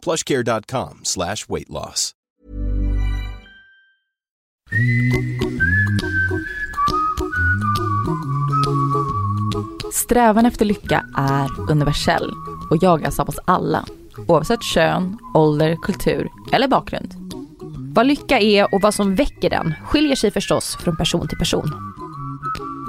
plushcare.com slash weight loss. Strävan efter lycka är universell och jagas av oss alla, oavsett kön, ålder, kultur eller bakgrund. Vad lycka är och vad som väcker den skiljer sig förstås från person till person.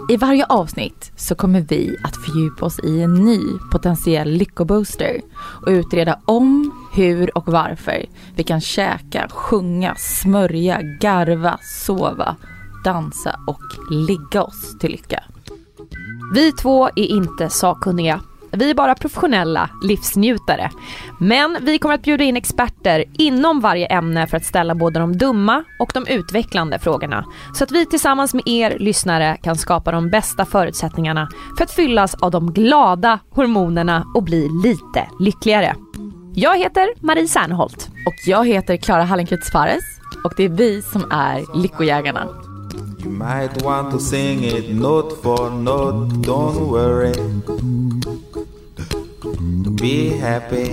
I varje avsnitt så kommer vi att fördjupa oss i en ny potentiell lyckobooster och utreda om, hur och varför vi kan käka, sjunga, smörja, garva, sova, dansa och ligga oss till lycka. Vi två är inte sakkunniga. Vi är bara professionella livsnjutare. Men vi kommer att bjuda in experter inom varje ämne för att ställa både de dumma och de utvecklande frågorna. Så att vi tillsammans med er lyssnare kan skapa de bästa förutsättningarna för att fyllas av de glada hormonerna och bli lite lyckligare. Jag heter Marie Serneholt. Och jag heter Klara Hallenkreutz Fares och det är vi som är Lyckojägarna. You might want to sing it note for note, don't worry. Be happy.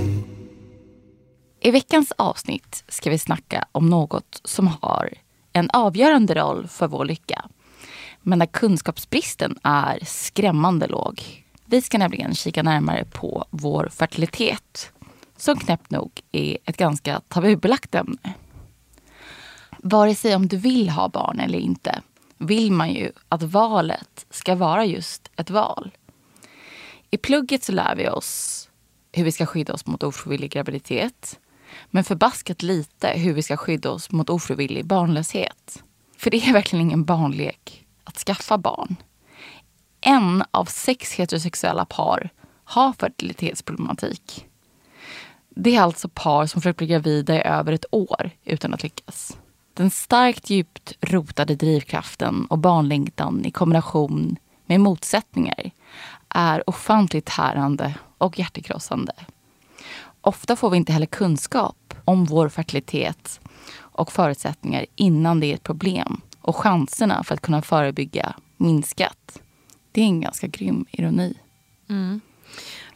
I veckans avsnitt ska vi snacka om något som har en avgörande roll för vår lycka. Men där kunskapsbristen är skrämmande låg. Vi ska nämligen kika närmare på vår fertilitet som knäppt nog är ett ganska tabubelagt ämne. Vare sig om du vill ha barn eller inte vill man ju att valet ska vara just ett val. I plugget så lär vi oss hur vi ska skydda oss mot ofrivillig graviditet. Men förbaskat lite hur vi ska skydda oss mot ofrivillig barnlöshet. För det är verkligen ingen barnlek att skaffa barn. En av sex heterosexuella par har fertilitetsproblematik. Det är alltså par som försökt bli gravida i över ett år utan att lyckas. Den starkt djupt rotade drivkraften och barnlängtan i kombination med motsättningar är ofantligt härande och hjärtekrossande. Ofta får vi inte heller kunskap om vår fertilitet och förutsättningar innan det är ett problem och chanserna för att kunna förebygga minskat. Det är en ganska grym ironi. Mm.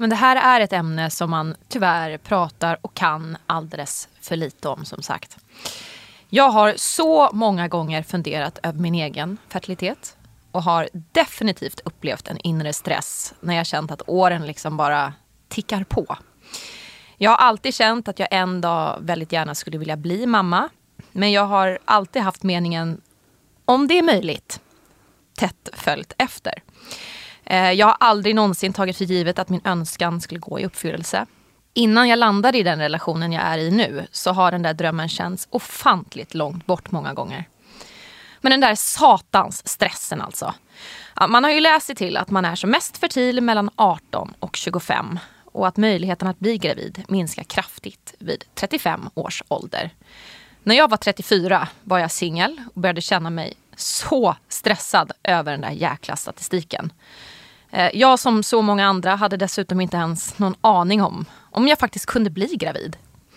Men det här är ett ämne som man tyvärr pratar och kan alldeles för lite om som sagt. Jag har så många gånger funderat över min egen fertilitet och har definitivt upplevt en inre stress när jag känt att åren liksom bara tickar på. Jag har alltid känt att jag en dag väldigt gärna skulle vilja bli mamma. Men jag har alltid haft meningen, om det är möjligt, tätt följt efter. Eh, jag har aldrig någonsin tagit för givet att min önskan skulle gå i uppfyllelse. Innan jag landade i den relationen jag är i nu så har den där drömmen känts ofantligt långt bort många gånger. Men den där satans stressen alltså. Ja, man har ju läst sig till att man är som mest fertil mellan 18 och 25 och att möjligheten att bli gravid minskar kraftigt vid 35 års ålder. När jag var 34 var jag singel och började känna mig så stressad över den där jäkla statistiken. Eh, jag som så många andra hade dessutom inte ens någon aning om om jag faktiskt kunde bli gravid.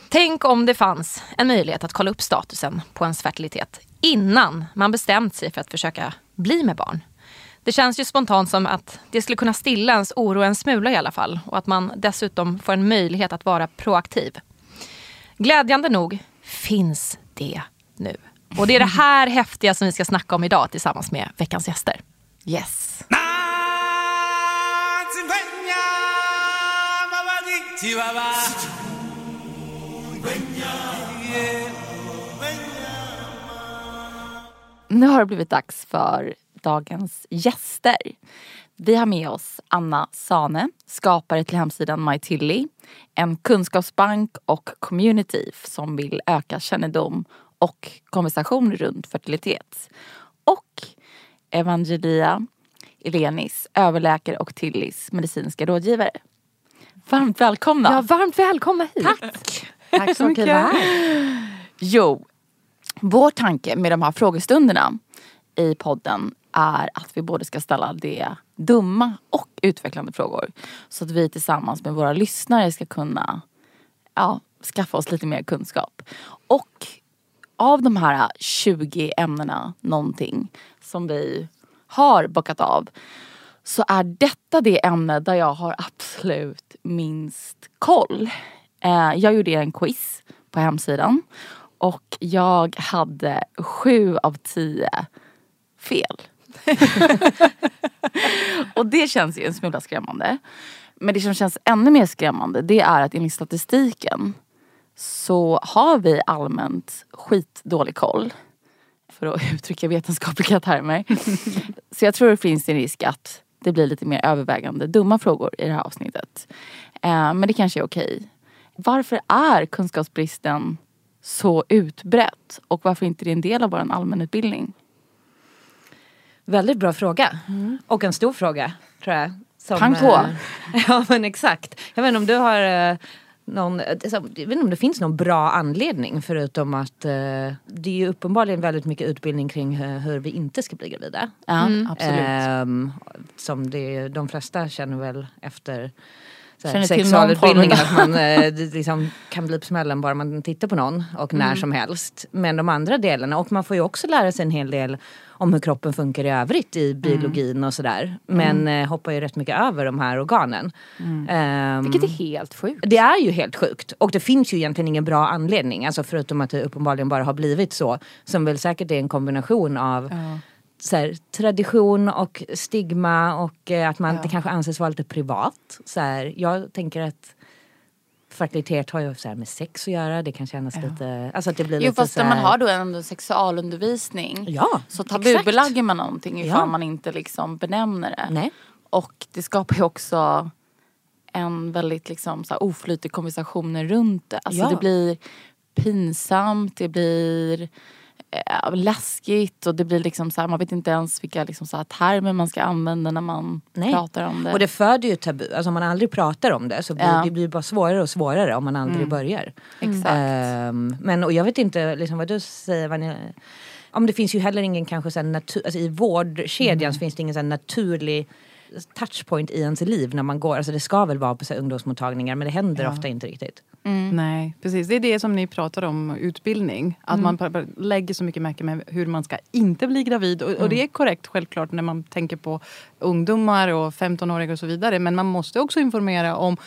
Tänk om det fanns en möjlighet att kolla upp statusen på ens fertilitet innan man bestämt sig för att försöka bli med barn. Det känns ju spontant som att det skulle kunna stilla ens oro en smula i alla fall och att man dessutom får en möjlighet att vara proaktiv. Glädjande nog finns det nu. Och det är det här häftiga som vi ska snacka om idag tillsammans med veckans gäster. Yes. Nu har det blivit dags för dagens gäster. Vi har med oss Anna Sane, skapare till hemsidan MyTilly. En kunskapsbank och community som vill öka kännedom och konversation runt fertilitet. Och Evangelia Elenis, överläkare och Tillys medicinska rådgivare. Varmt välkomna! Ja, varmt välkomna hit! Tack! Tack så mycket. Jo, vår tanke med de här frågestunderna i podden är att vi både ska ställa det dumma och utvecklande frågor. Så att vi tillsammans med våra lyssnare ska kunna ja, skaffa oss lite mer kunskap. Och av de här 20 ämnena någonting som vi har bockat av så är detta det ämne där jag har absolut minst koll. Eh, jag gjorde en quiz på hemsidan och jag hade sju av tio fel. och det känns ju en smula skrämmande. Men det som känns ännu mer skrämmande det är att enligt statistiken så har vi allmänt skitdålig koll. För att uttrycka vetenskapliga termer. så jag tror det finns en risk att det blir lite mer övervägande dumma frågor i det här avsnittet. Eh, men det kanske är okej. Varför är kunskapsbristen så utbrett och varför inte det är en del av vår allmänutbildning? Väldigt bra fråga. Och en stor fråga tror jag. Som, Pang på. eh, ja men exakt. Jag vet inte om du har eh, någon, eh, jag vet inte om det finns någon bra anledning förutom att eh, det är ju uppenbarligen väldigt mycket utbildning kring eh, hur vi inte ska bli gravida. Ja, absolut. Ehm, som det, de flesta känner väl efter sexualutbildningen att man eh, liksom kan bli på smällen bara man tittar på någon och Mm. när som helst. Men de andra delarna och man får ju också lära sig en hel del om hur kroppen funkar i övrigt i biologin och sådär. Men eh, hoppar ju rätt mycket över de här organen. Ehm, Vilket är helt sjukt. det är ju helt sjukt och det finns ju egentligen ingen bra anledning. Alltså förutom att det uppenbarligen bara har blivit så. Som väl säkert är en kombination av så här, tradition och stigma och eh, att man Ja. kanske anses vara lite privat. Så här, jag tänker att fertilitet har ju så här med sex att göra. Det kan kännas lite... Alltså att det blir Jo lite fast så när här, man har då ändå sexualundervisning Ja, så exakt. tabubelägger man någonting ifall Ja. man inte liksom benämner det. Nej. Och det skapar ju också en väldigt liksom så här oflytig konversationer runt det. Alltså Ja. det blir pinsamt, det blir eh, läskigt och det blir liksom så här, man vet inte ens vilka liksom så här termer man ska använda när man Nej. pratar om det. Och det föder ju tabu. Alltså om man aldrig pratar om det så blir Ja. det blir bara svårare och svårare om man aldrig börjar. Exakt. Ehm, men och jag vet inte liksom vad du säger Vanja. Om det finns ju heller ingen kanske så natur, alltså i vårdkedjan så finns det ingen så naturlig touchpoint i ens liv när man går. Alltså det ska väl vara på så här ungdomsmottagningar men det händer ofta inte riktigt. Nej, precis. Det är det som ni pratar om, utbildning. Att man bara- bara lägger så mycket märke med hur man ska inte bli gravid. Och, och det är korrekt självklart när man tänker på ungdomar och 15-åringar och så vidare. Men man måste också informera om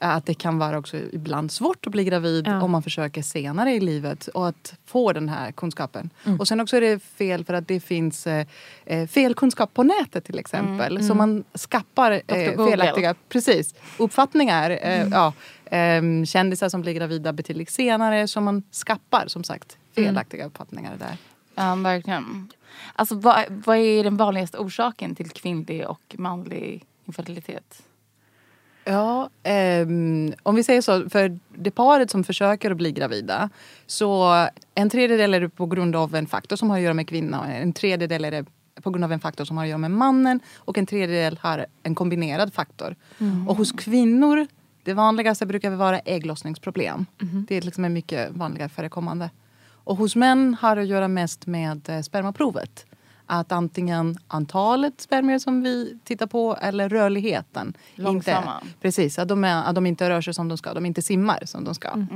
att det kan vara också ibland svårt att bli gravid Ja. om man försöker senare i livet och att få den här kunskapen. Och sen också är det fel för att det finns eh, eh, fel kunskap på nätet till exempel. Så man skappar eh, felaktiga precis, uppfattningar. Eh, ja, ehm, kändisar som blir gravida betydligt senare. Så man skappar som sagt felaktiga uppfattningar där. Ja, verkligen. Alltså vad, vad är den vanligaste orsaken till kvinnlig och manlig infertilitet? Ja, ehm, om vi säger så, för det paret som försöker att bli gravida så en tredjedel är det på grund av en faktor som har att göra med kvinnan en tredjedel är det på grund av en faktor som har att göra med mannen och en tredjedel har en kombinerad faktor. Och hos kvinnor, det vanligaste brukar vara ägglossningsproblem. Det är liksom en mycket vanligare förekommande. Och hos män har det att göra mest med eh, spermaprovet. Att antingen antalet spermier som vi tittar på eller rörligheten. Långsamma. Inte, precis, att de, är, att de inte rör sig som de ska. De inte simmar som de ska.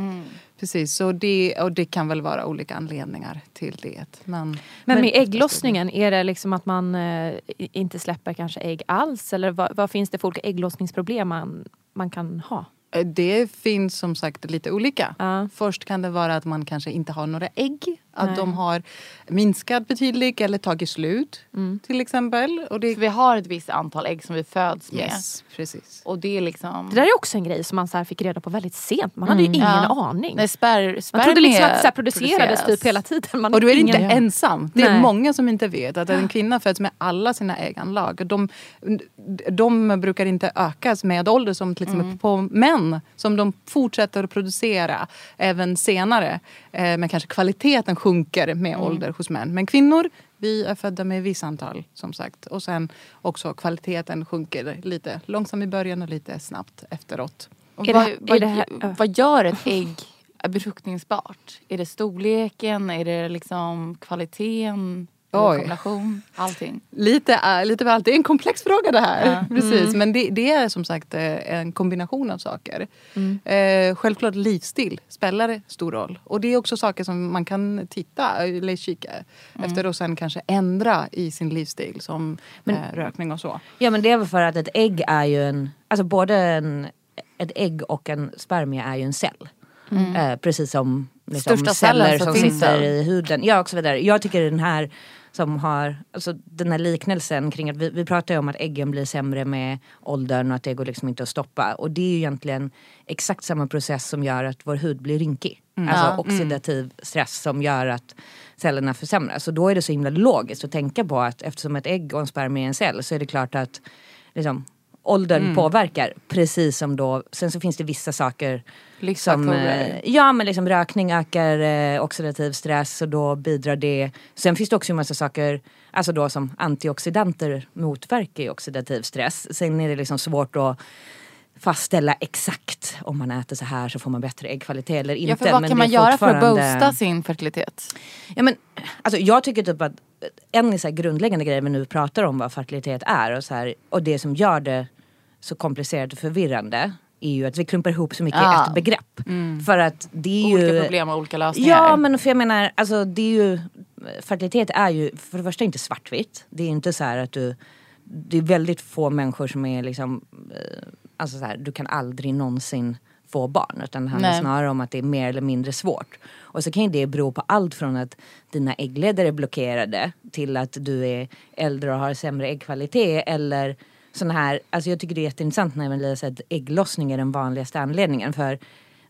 Precis, så det, och det kan väl vara olika anledningar till det. Men, Men med ägglossningen, är det liksom att man eh, inte släpper kanske ägg alls? Eller vad, vad finns det för olika ägglossningsproblem man, man kan ha? Eh, Det finns som sagt lite olika. Ja. Först kan det vara att man kanske inte har några ägg. Att Nej. de har minskat betydligt eller tagit slut. Till exempel. Och det, För vi har ett visst antal ägg som vi föds med. yes, precis. Och det är liksom... Det där är också en grej som man så här fick reda på väldigt sent. Man hade ju ingen Ja. aning. Nej, spär, man spermier trodde liksom att det så här producerades typ hela tiden. Man Och då är ingen... inte ensam. Det är Nej. många som inte vet att en kvinna föds med alla sina ägganlag. De, de brukar inte ökas med ålder som till exempel på män. Som de fortsätter att producera även senare. Eh, men kanske kvaliteten sjunker med ålder hos män. Men kvinnor, vi är födda med ett visst antal som sagt. Och sen också kvaliteten sjunker lite långsamt i början och lite snabbt efteråt. Vad, det- vad, det här- vad gör ett ägg befruktningsbart? Är det storleken? Är det liksom kvaliteten? Oj. kombination? Allting. Lite, äh, lite allt. Det är en komplex fråga det här. Ja. Precis. Men det, det är som sagt eh, en kombination av saker. Eh, självklart livsstil spelar stor roll. Och det är också saker som man kan titta eller kika efter och sen kanske ändra i sin livsstil som eh, rökning och så. Ja men det är väl för att ett ägg är ju en, alltså både en, ett ägg och en spermie är ju en cell. Eh, precis som liksom, Största celler som som sitter i huden. Ja och så vidare. Jag tycker den här som har, alltså den här liknelsen kring att vi, vi pratar ju om att äggen blir sämre med åldern och att det går liksom inte att stoppa. Och det är ju egentligen exakt samma process som gör att vår hud blir rynkig. Alltså Ja. oxidativ stress som gör att cellerna försämras. Så då är det så himla logiskt att tänka på att eftersom ett ägg och en spermie är en cell så är det klart att liksom, åldern påverkar. Precis som då, sen så finns det vissa saker som, eh, ja men liksom rökning ökar eh, oxidativ stress och då bidrar det. Sen finns det också en massa saker, alltså då som antioxidanter motverkar ju oxidativ stress. Sen är det liksom svårt att fastställa exakt om man äter så här så får man bättre äggkvalitet eller inte. Ja, för vad men kan man göra för att fortfarande- boosta sin fertilitet? Ja, men, alltså, jag tycker typ att en så grundläggande grej vi nu pratar om vad fertilitet är och, så här, och det som gör det så komplicerat och förvirrande är ju att vi klumpar ihop så mycket i Ja. ett begrepp. För att det är Olika ju... problem och olika lösningar. Ja men för jag menar, alltså det är ju Fertilitet är ju för det första inte svartvitt. Det är inte så att du Det är väldigt få människor som är liksom eh, Alltså så här, du kan aldrig någonsin få barn. Utan det handlar Nej. snarare om att det är mer eller mindre svårt. Och så kan ju det bero på allt från att dina äggledare är blockerade till att du är äldre och har sämre äggkvalitet eller såna här, alltså jag tycker det är jätteintressant när man läser att ägglossning är den vanligaste anledningen. För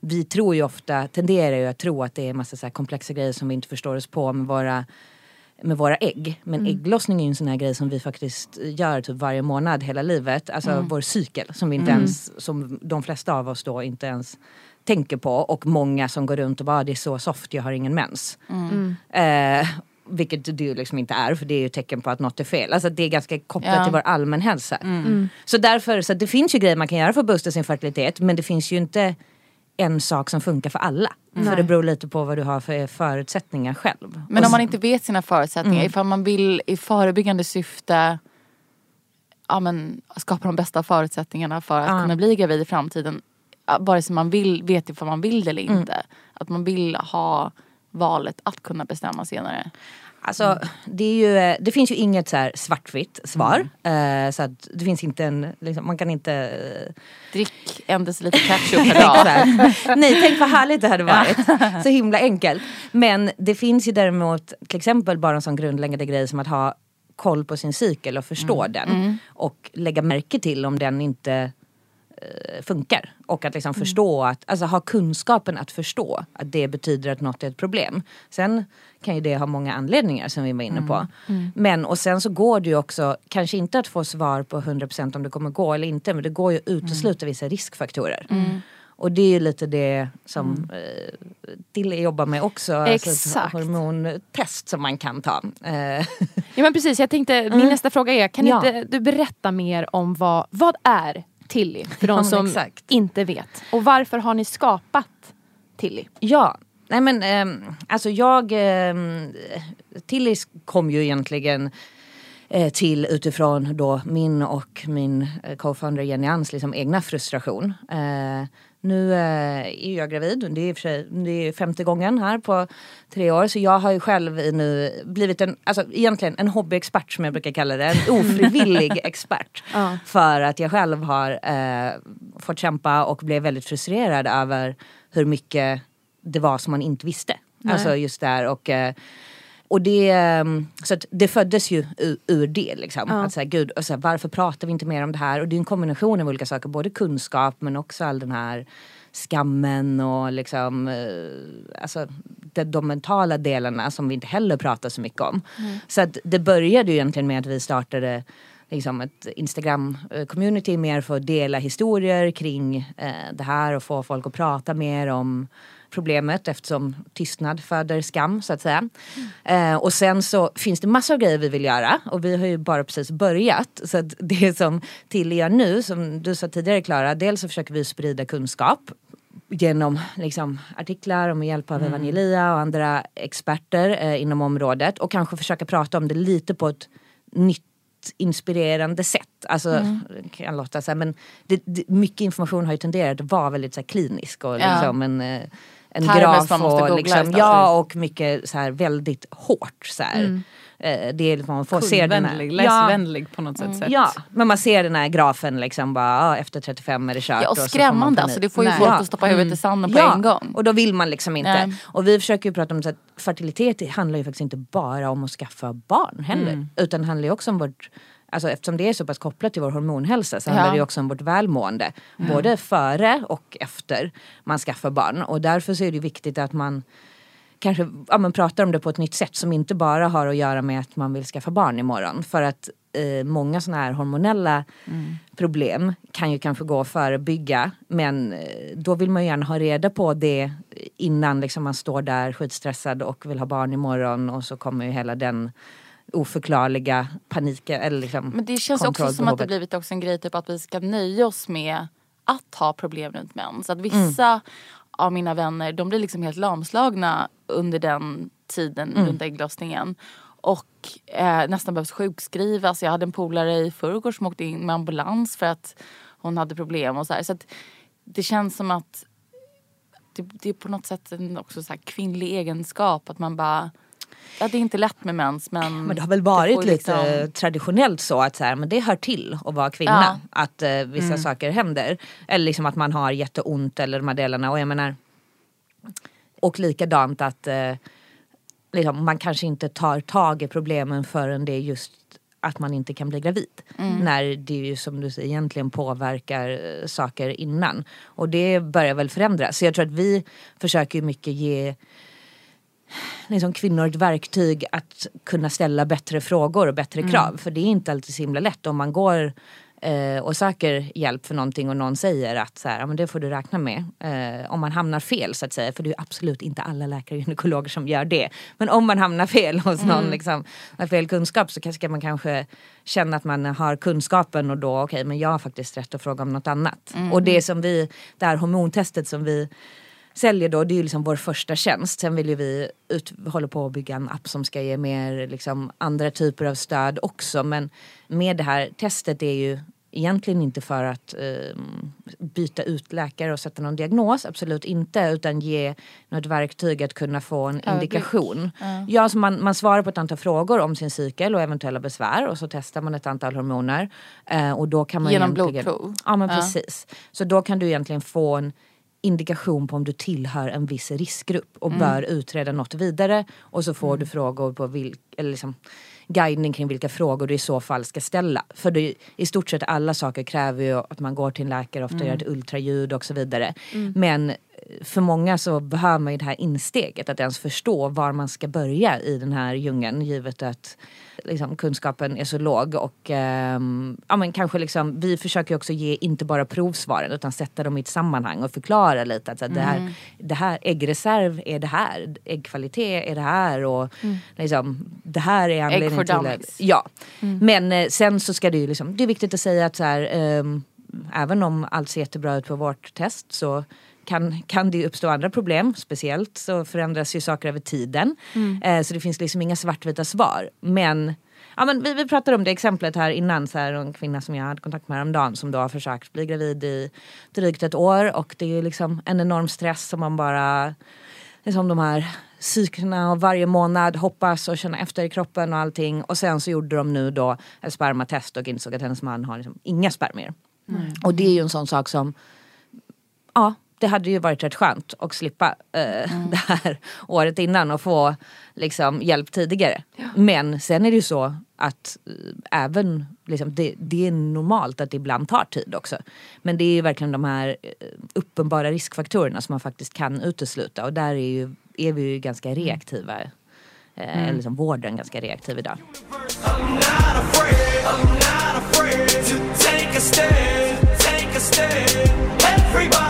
vi tror ju ofta, tenderar ju att tro att det är massa så komplexa grejer som vi inte förstår oss på med våra, med våra ägg. Men ägglossning är ju en sån här grej som vi faktiskt gör typ varje månad hela livet. Alltså vår cykel som vi inte ens, som de flesta av oss då inte ens tänker på. Och många som går runt och bara "Ah, det är så soft, jag har ingen mens. Eh, vilket det ju liksom inte är för det är ju tecken på att något är fel. Alltså det är ganska kopplat Ja. till vår allmänhälsa. Så därför, så det finns ju grejer man kan göra för att boosta sin fertilitet men det finns ju inte en sak som funkar för alla. För det beror lite på vad du har för förutsättningar själv. Men om man inte vet sina förutsättningar, ifall man vill i förebyggande syfte ja, men, skapa de bästa förutsättningarna för att Ja. kunna bli gravid i framtiden. Vare sig man vill, vet ifall man vill det eller inte. Att man vill ha valet att kunna bestämma senare. Alltså, det, är ju, eh, det finns ju inget så svartvitt svar. Eh, så att det finns inte en, liksom, man kan inte... eh, Drick en deciliter ketchup per dag. Nej, tänk vad härligt det hade varit. Så himla enkelt. Men det finns ju däremot till exempel bara en sån grundläggande grej som att ha koll på sin cykel och förstå den. Och lägga märke till om den inte funkar. Och att liksom förstå att, alltså ha kunskapen att förstå att det betyder att något är ett problem. Sen kan ju det ha många anledningar som vi var inne på. Men och sen så går det ju också, kanske inte att få svar på 100% om det kommer gå eller inte, men det går ju att utesluta vissa riskfaktorer. Och det är ju lite det som eh, Dille jobbar med också. Alltså Exakt. ett hormontest som man kan ta. Eh, Ja men precis, jag tänkte min nästa fråga är, kan Ja. inte du berätta mer om vad, vad är Tilly? För de som exakt. inte vet. Och varför har ni skapat Tilly? Ja, nej men ehm, alltså jag... Um, Tillis kom ju egentligen eh, till utifrån då min och min eh, co-founder Jenny Ans liksom egna frustration. Eh, nu eh, är jag gravid, det är sig det är femte gången här på tre år. Så jag har ju själv nu blivit en, alltså egentligen en hobbyexpert som jag brukar kalla det. En ofrivillig expert. Ja. För att jag själv har eh, fått kämpa och blev väldigt frustrerad över hur mycket det var som man inte visste. Alltså just där och eh, och det, ehm, så det föddes ju ur, ur det. Liksom. Att säga, gud, och så här, varför pratar vi inte mer om det här? Och det är en kombination av olika saker. Både kunskap men också all den här skammen och liksom, eh, alltså, de, de mentala delarna som vi inte heller pratar så mycket om. Så att det började ju egentligen med att vi startade liksom ett Instagram-community mer för att dela historier kring eh, det här och få folk att prata mer om problemet eftersom tystnad föder skam så att säga. Eh, och sen så finns det massor av grejer vi vill göra och vi har ju bara precis börjat. Så att det som Tilly gör nu, som du sa tidigare Klara, dels så försöker vi sprida kunskap genom liksom, artiklar och med hjälp av Evangelia och andra experter eh, inom området och kanske försöka prata om det lite på ett nytt inspirerande sätt. Alltså, det kan låta så här, men det, det, mycket information har ju tenderat att vara väldigt så här, klinisk och Ja. liksom en, eh, en Termer graf som man måste och liksom, ja och mycket så här väldigt hårt så här. Eh, Det är liksom, man får se den här, Kundvänlig, ja, läsvänlig på något sätt. sätt. Ja, men man ser den här grafen liksom bara, efter 35 är det kört. Ja, och skrämmande, panik. alltså, det får ju Nej. folk att stoppa huvudet i sanden på Ja, en gång. och då vill man liksom inte. Nej. Och vi försöker ju prata om att fertilitet handlar ju faktiskt inte bara om att skaffa barn heller. Mm. Utan det handlar ju också om vårt Alltså eftersom det är så pass kopplat till vår hormonhälsa så Ja. handlar det också om vårt välmående. Både före och efter man skaffar barn. Och därför så är det viktigt att man kanske ja, men pratar om det på ett nytt sätt som inte bara har att göra med att man vill skaffa barn imorgon. För att eh, många sådana här hormonella problem kan ju kanske gå att förebygga. Men eh, då vill man ju gärna ha reda på det innan liksom, man står där skitstressad och vill ha barn imorgon och så kommer ju hela den oförklarliga paniken. Eller liksom Men det känns också som att det blivit också en grej typ att vi ska nöja oss med att ha problem runt mens. Att vissa av mina vänner de blir liksom helt lamslagna under den tiden runt ägglossningen. Och eh, nästan behövs sjukskrivas. Jag hade en polare i förrgår som åkte in med ambulans för att hon hade problem och så här. Så att det känns som att det, det är på något sätt en också så kvinnlig egenskap. Att man bara, ja det är inte lätt med mens men Men det har väl varit lite liksom- traditionellt så att så här, men det hör till att vara kvinna. Ja. Att eh, vissa saker händer. Eller liksom att man har jätteont eller de här delarna. Och jag menar, och likadant att eh, liksom, man kanske inte tar tag i problemen förrän det är just att man inte kan bli gravid. När det ju som du säger egentligen påverkar eh, saker innan. Och det börjar väl förändras. Så jag tror att vi försöker mycket ge liksom kvinnor ett verktyg att kunna ställa bättre frågor och bättre krav. För det är inte alltid så himla lätt om man går eh, och söker hjälp för någonting och någon säger att så här, ja, men det får du räkna med. Eh, om man hamnar fel så att säga, för det är absolut inte alla läkare och gynekologer som gör det. Men om man hamnar fel hos någon liksom, har fel kunskap så ska man kanske känna att man har kunskapen och då okej men jag har faktiskt rätt att fråga om något annat. Och det som vi, det här hormontestet som vi säljer då, det är ju liksom vår första tjänst. Sen vill ju vi ut, hålla på att bygga en app som ska ge mer liksom, andra typer av stöd också. Men med det här testet är ju egentligen inte för att eh, byta ut läkare och sätta någon diagnos, absolut inte. Utan ge något verktyg att kunna få en Överblick. indikation. Ja, så man, man svarar på ett antal frågor om sin cykel och eventuella besvär och så testar man ett antal hormoner. Eh, och då kan man Genom blodprov? Ja men Ja. precis. Så då kan du egentligen få en indikation på om du tillhör en viss riskgrupp och bör utreda något vidare. Och så får du frågor på vilk, eller liksom guidning kring vilka frågor du i så fall ska ställa. För det, i stort sett alla saker kräver ju att man går till en läkare, ofta gör ett ultraljud och så vidare. Men eh, för många så behöver man ju det här insteget, att ens förstå var man ska börja i den här djungeln givet att liksom, kunskapen är så låg. Och ehm, ja, men kanske liksom, vi försöker också ge inte bara provsvaren utan sätta dem i ett sammanhang och förklara lite att så, här, det, här, det här äggreserv är det här, äggkvalitet är det här? Och liksom, det här är anledningen till att. Ja, men eh, sen så ska det ju liksom, det är viktigt att säga att så här, ehm, även om allt ser jättebra ut på vårt test så kan, kan det uppstå andra problem. Speciellt så förändras ju saker över tiden. Eh, så det finns liksom inga svartvita svar. Men, ja, men vi, vi pratade om det exemplet här innan. Så här, en kvinna som jag hade kontakt med häromdagen som då har försökt bli gravid i drygt ett år. Och det är ju liksom en enorm stress som man bara... Det är som de här cyklerna och varje månad hoppas och känna efter i kroppen och allting. Och sen så gjorde de nu då ett spermatest och insåg att hennes man har liksom inga spermier. Och det är ju en sån sak som ja, det hade ju varit rätt skönt att slippa eh, det här året innan och få liksom, hjälp tidigare. Men sen är det ju så att eh, även liksom, det, det är normalt att det ibland tar tid också. Men det är ju verkligen de här eh, uppenbara riskfaktorerna som man faktiskt kan utesluta och där är, ju, är vi ju ganska reaktiva. Eh, Eller liksom vården ganska reaktiv idag. not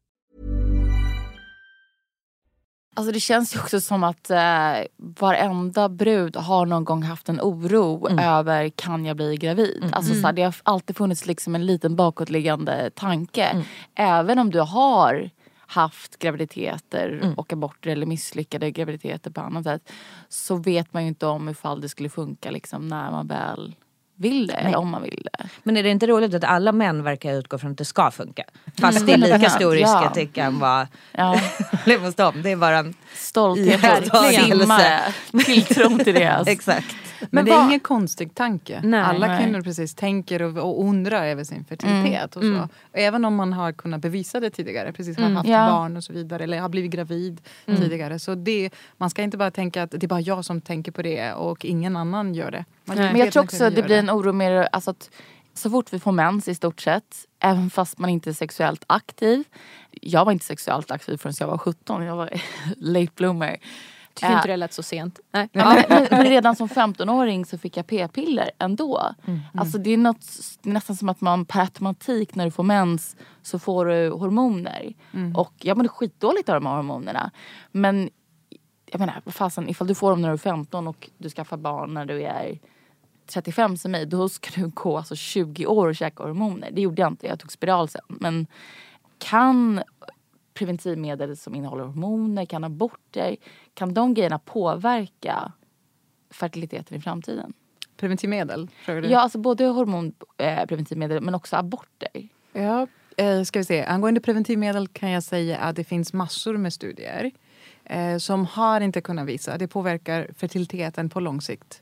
Alltså det känns ju också som att eh, varenda brud har någon gång haft en oro över kan jag bli gravid. Alltså så här, det har alltid funnits liksom en liten bakåtliggande tanke. Även om du har haft graviditeter och aborter eller misslyckade graviditeter på annat sätt. Så vet man ju inte om ifall det skulle funka liksom när man väl vill det eller om man vill det. Men är det inte roligt att alla män verkar utgå från att det ska funka? Fast det är lika stor risk Ja. att det kan vara... Ja. Det är bara en... Stolthet simmare. Tilltron till det. Alltså. Exakt. Men, det vad- är ingen konstig tanke. Nej. Alla Nej. kvinnor precis tänker och, och undrar över sin fertilitet. Och så. Även om man har kunnat bevisa det tidigare, precis har haft ja. barn och så vidare. Eller har blivit gravid tidigare. Så det, man ska inte bara tänka att det är bara jag som tänker på det och ingen annan gör det. Men jag tror också att det blir en oro mer alltså att så fort vi får mens i stort sett, även fast man inte är sexuellt aktiv. Jag var inte sexuellt aktiv förrän jag var 17, jag var late bloomer. Tycker inte det lät så sent. Nej. Ja, men, men redan som 15-åring så fick jag p-piller ändå. Alltså det är, något, nästan som att man per automatik när du får mens så får du hormoner. Och jag mådde skitdåligt av de här hormonerna. Men jag menar, vad fasen, ifall du får dem när du är 15 och du skaffar barn när du är 35 som mig, då ska du gå alltså 20 år och käka hormoner. Det gjorde jag inte, jag tog spiral sen. Men kan preventivmedel som innehåller hormoner, kan aborter, kan de grejerna påverka fertiliteten i framtiden? Preventivmedel? Frågar du? Ja, alltså både hormonpreventivmedel eh, men också aborter. Ja, eh, ska vi se. Angående preventivmedel kan jag säga att det finns massor med studier eh, som har inte kunnat visa att det påverkar fertiliteten på lång sikt.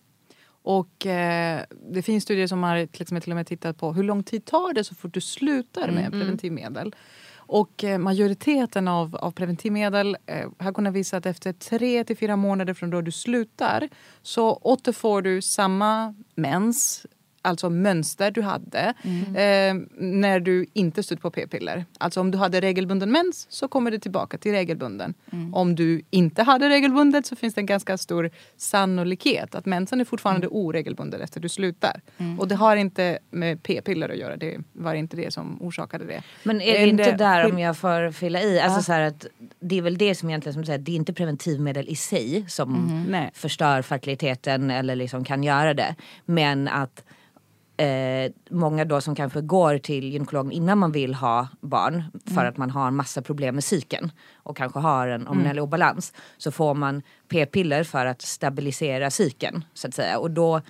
Och eh, det finns studier som har exempel till och med tittat på hur lång tid tar det så fort du slutar med preventivmedel. Och eh, majoriteten av, av preventivmedel eh, har kunnat visa att efter tre till fyra månader från då du slutar så återfår du samma mens, alltså mönster du hade eh, när du inte stött på p-piller. Alltså om du hade regelbunden mens så kommer det tillbaka till regelbunden. Om du inte hade regelbundet så finns det en ganska stor sannolikhet att mensen är fortfarande oregelbunden efter du slutar. Och det har inte med p-piller att göra. Det var inte det som orsakade det. Men är det inte där om jag får fylla i, alltså så här att det är väl det som egentligen som du säger, det är inte preventivmedel i sig som Nej. förstör fertiliteten eller liksom kan göra det. Men att eh, många då som kanske går till gynekologen innan man vill ha barn för att man har massa problem med cykeln och kanske har en hormonell obalans så får man p-piller för att stabilisera cykeln så att säga och då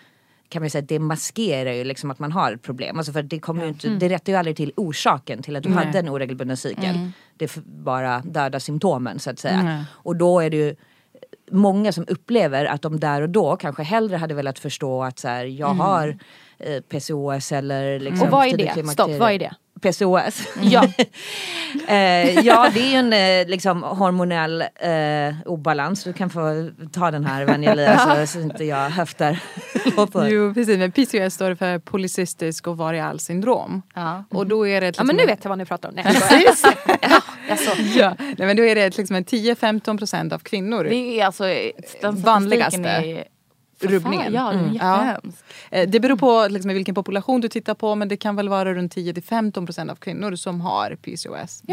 kan man säga att det maskerar ju liksom att man har ett problem. Alltså för det, kommer ju inte, det rättar ju aldrig till orsaken till att du Nej. hade en oregelbunden cykel. Det f- bara dödar symptomen så att säga. Och då är det ju många som upplever att de där och då kanske hellre hade velat förstå att så här, jag har eh, PCOS eller liksom Och vad är det? Stopp, vad är det? PCOS. Ja. eh, ja det är ju en eh, liksom, hormonell eh, obalans. Du kan få ta den här Vanjelia så, inte jag höftar. Jo, precis. Men PCOS står för polycystisk ovarial syndrom. Ja. Och då är det Ja liksom men nu en- vet jag vad ni pratar om. Nej, skojar. ja. Nej, men då är det liksom en 10-15 procent av kvinnor. Det är alltså den Vanligaste. är rubbningen. Ja, det är Mm. jättehemskt. Eh, Det beror på liksom, vilken population du tittar på men det kan väl vara runt 10-15 procent av kvinnor som har PCOS.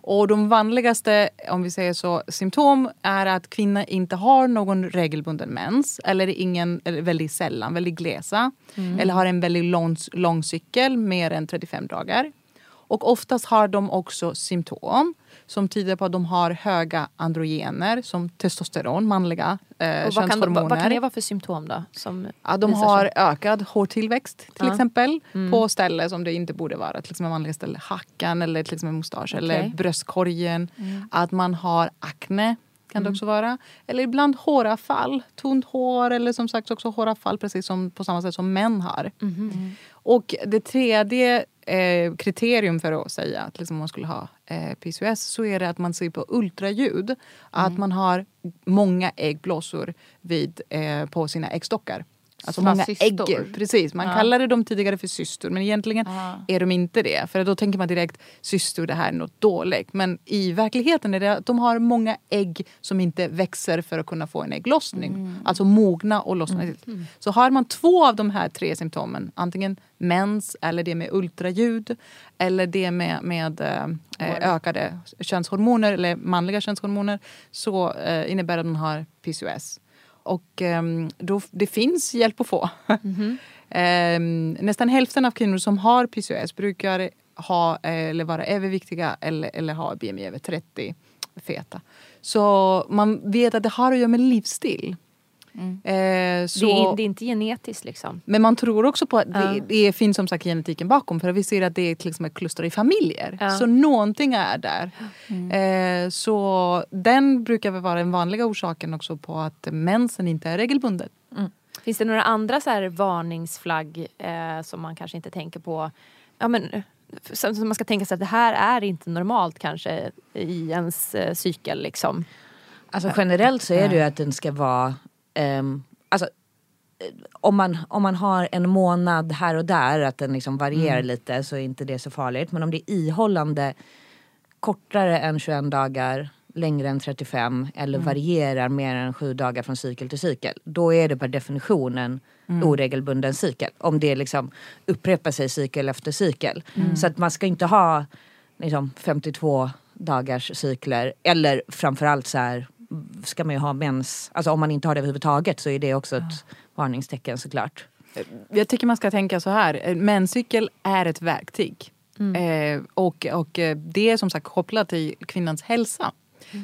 Och de vanligaste, om vi säger så, symptom är att kvinnor inte har någon regelbunden mens eller ingen, eller väldigt sällan, väldigt glesa. Eller har en väldigt lång, lång cykel, mer än 35 dagar. Och oftast har de också symptom som tyder på att de har höga androgener som testosteron, manliga eh, Och vad, kan, vad, vad kan det vara för symptom då? Som Ja, de har sig? ökad hårtillväxt till Ja. Mm. exempel på ställen som det inte borde vara. Till exempel manliga ställen, hackan eller till exempel mustasch eller Okej. bröstkorgen. Mm. Att man har akne kan det också vara. Eller ibland håravfall, tunt hår eller som sagt också håravfall precis som på samma sätt som män har. Mhm. Och det tredje eh, kriterium för att säga att liksom man skulle ha eh, PCOS så är det att man ser på ultraljud att man har många äggblåsor vid, eh, på sina äggstockar. Alltså många cystor. ägg. Precis, man Ja. kallade dem tidigare för cystor men egentligen Ja. är de inte det. För då tänker man direkt cystor, det här är något dåligt. Men i verkligheten är det att de har många ägg som inte växer för att kunna få en ägglossning. Alltså mogna och lossna. Så har man två av de här tre symptomen, antingen mens eller det med ultraljud eller det med, med eh, ökade könshormoner eller manliga könshormoner så eh, innebär det att man har PCOS. Och ehm, då, det finns hjälp att få. Ehm, nästan hälften av kvinnor som har PCOS brukar ha eh, eller vara överviktiga eller, eller ha BMI över 30 feta. Så man vet att det har att göra med livsstil. Eh, så, Det, är, det är inte genetiskt liksom. men man tror också på att det, Ja. det finns som sagt genetiken bakom för vi ser att det är till exempel kluster i familjer. Ja. Så någonting är där. Eh, så den brukar väl vara den vanliga orsaken också på att mensen inte är regelbunden. Finns det några andra så här varningsflagg eh, som man kanske inte tänker på? Ja, men, som, som man ska tänka sig att det här är inte normalt kanske i ens eh, cykel. Liksom. Alltså generellt så är det ju att den ska vara... ehm, alltså, eh, om, man, om man har en månad här och där, att den liksom varierar lite så är inte det så farligt. Men om det är ihållande kortare än 21 dagar, längre än 35 eller varierar mer än 7 dagar från cykel till cykel. Då är det per definition en oregelbunden cykel. Om det liksom upprepar sig cykel efter cykel. Så att man ska inte ha liksom, 52 dagars cykler. Eller framförallt så här ska man ju ha mens. Alltså om man inte har det överhuvudtaget så är det också ett varningstecken såklart. Jag tycker man ska tänka så här. En Menscykel är ett verktyg. Eh, och, och eh, det är som sagt kopplat till kvinnans hälsa.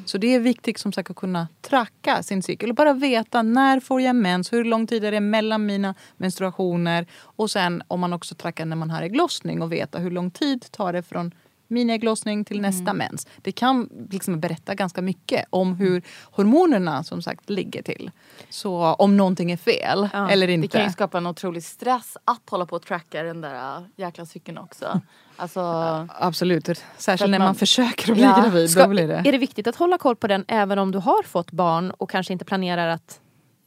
Så det är viktigt som sagt att kunna tracka sin cykel och bara veta när får jag mens, hur lång tid är det mellan mina menstruationer och sen om man också trackar när man har ägglossning och veta hur lång tid tar det från min ägglossning till nästa mens. Det kan liksom berätta ganska mycket om hur hormonerna som sagt ligger till. Så om någonting är fel Ja, eller Det inte. kan ju skapa en otrolig stress att hålla på och tracka den där äh, jäkla cykeln också. Alltså, Absolut, För särskilt när man, man- försöker att bli Ja. gravid. Ska, Då blir det. Är det viktigt att hålla koll på den även om du har fått barn och kanske inte planerar att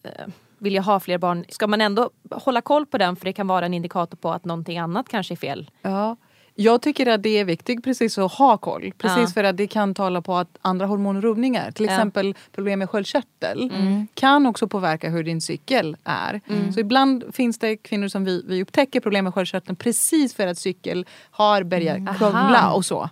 eh, vilja ha fler barn? Ska man ändå hålla koll på den för det kan vara en indikator på att någonting annat kanske är fel? Ja. Jag tycker att det är viktigt precis att ha koll. Precis Ja. för att det kan tala på att andra hormonrubbningar, till Ja. exempel problem med sköldkörtel, Mm. kan också påverka hur din cykel är. Så ibland finns det kvinnor som vi, vi upptäcker problem med sköldkörteln precis för att cykel har börjat Mm. krångla och så.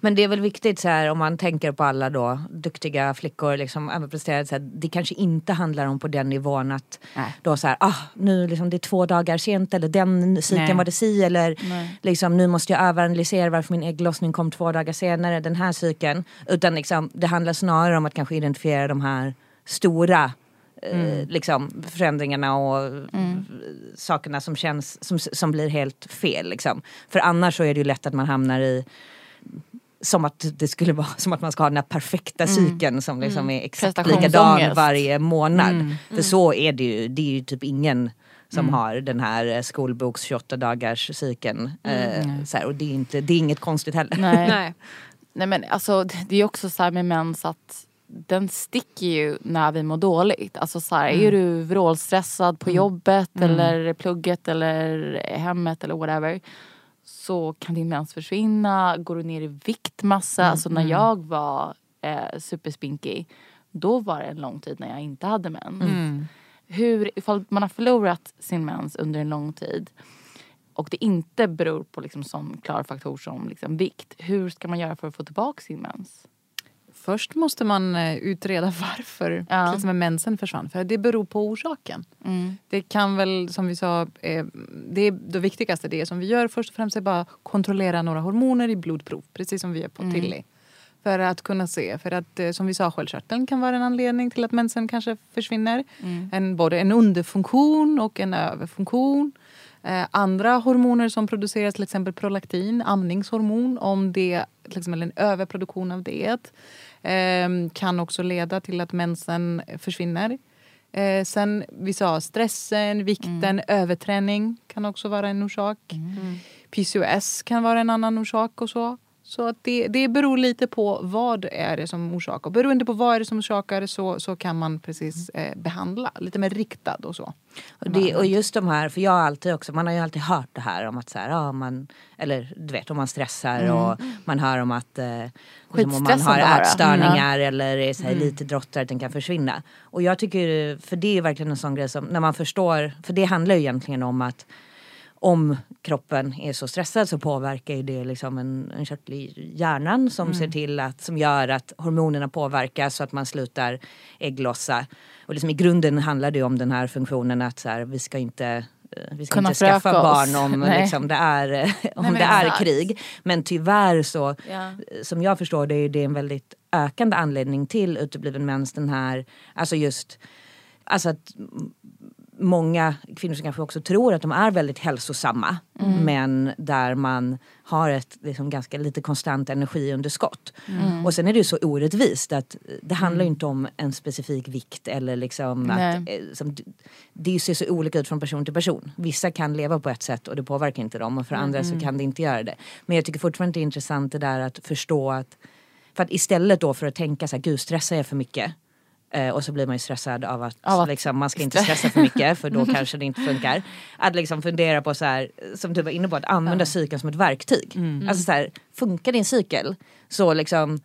Men det är väl viktigt så här om man tänker på alla då duktiga flickor liksom överpresterat så här, det kanske inte handlar om på den nivån att Nej. då så här, ah, nu liksom det är två dagar sent eller den cykeln var det si eller Nej. liksom nu måste jag överanalysera varför min ägglossning kom två dagar senare den här cykeln. Utan liksom det handlar snarare om att kanske identifiera de här stora eh, liksom, förändringarna och sakerna som känns som, som blir helt fel. Liksom. För annars så är det ju lätt att man hamnar i som att det skulle vara som att man ska ha den här perfekta cykeln som liksom är exakt likadan varje månad. För så är det ju. Det är ju typ ingen som har den här eh, skolboks 28 dagars cykeln. Eh, så här, och det är, inte, det är inget konstigt heller. nej. Nej. Nej men alltså det är också så här med mens att den sticker ju när vi mår dåligt. Alltså så här, är du vrålstressad på jobbet eller plugget eller hemmet eller whatever. Så kan din mens försvinna. Går du ner i vikt massa. Alltså när jag var eh, superspinkig. Då var det en lång tid när jag inte hade mens. hur, ifall man har förlorat sin mens under en lång tid och det inte beror på liksom sån klar faktor som liksom vikt. Hur ska man göra för att få tillbaka sin mens? Först måste man eh, utreda varför Ja. exempel mensen försvann. För det beror på orsaken. Det kan väl, som vi sa, eh, det, är det viktigaste det som vi gör först och främst är bara kontrollera några hormoner i blodprov. Precis som vi gör på Tilly. För att kunna se. För att eh, som vi sa, sköldkörteln kan vara en anledning till att mensen kanske försvinner. En, både en underfunktion och en överfunktion. Eh, andra hormoner som produceras, till exempel prolaktin, amningshormon, om det till exempel en överproduktion av det eh, kan också leda till att mensen försvinner. Eh, sen vi sa stressen, vikten, överträning kan också vara en orsak. PCOS kan vara en annan orsak och så. Så att det, det beror lite på vad är det som orsakar. Beroende på vad är det som orsakar så, så kan man precis eh, behandla lite mer riktad och så. Och, det, och just de här, för jag har alltid också, man har ju alltid hört det här om att så här, ja, man, eller du vet om man stressar och man hör om att eh, liksom om man har ätstörningar eller är så här, elitidrottare att den kan försvinna. Och jag tycker, för det är verkligen en sån grej som, när man förstår, för det handlar ju egentligen om att om kroppen är så stressad så påverkar ju det liksom en, en körtel i hjärnan som ser till att, som gör att hormonerna påverkas så att man slutar ägglossa. Och liksom i grunden handlar det om den här funktionen att så här, vi ska inte eh, vi ska inte skaffa barn om, Nej. liksom, det är, eh, om men det är exakt. krig. Men tyvärr så, Ja. som jag förstår det, är det en väldigt ökande anledning till utebliven mens. Den här, alltså just, alltså att många kvinnor som kanske också tror att de är väldigt hälsosamma men där man har ett liksom, ganska lite konstant energiunderskott. Och sen är det ju så orättvist att det handlar ju inte om en specifik vikt eller liksom Nej. att eh, som, det ser så olika ut från person till person. Vissa kan leva på ett sätt och det påverkar inte dem och för andra så kan det inte göra det. Men jag tycker fortfarande det är intressant det där att förstå att för att istället då för att tänka så här, gud stressar jag för mycket? Eh, och så blir man ju stressad av att, Av att- liksom, man ska inte stressa för mycket för då kanske det inte funkar. Att liksom fundera på så här, som du var inne på, att använda cykeln som ett verktyg. Alltså så här, funkar din cykel så liksom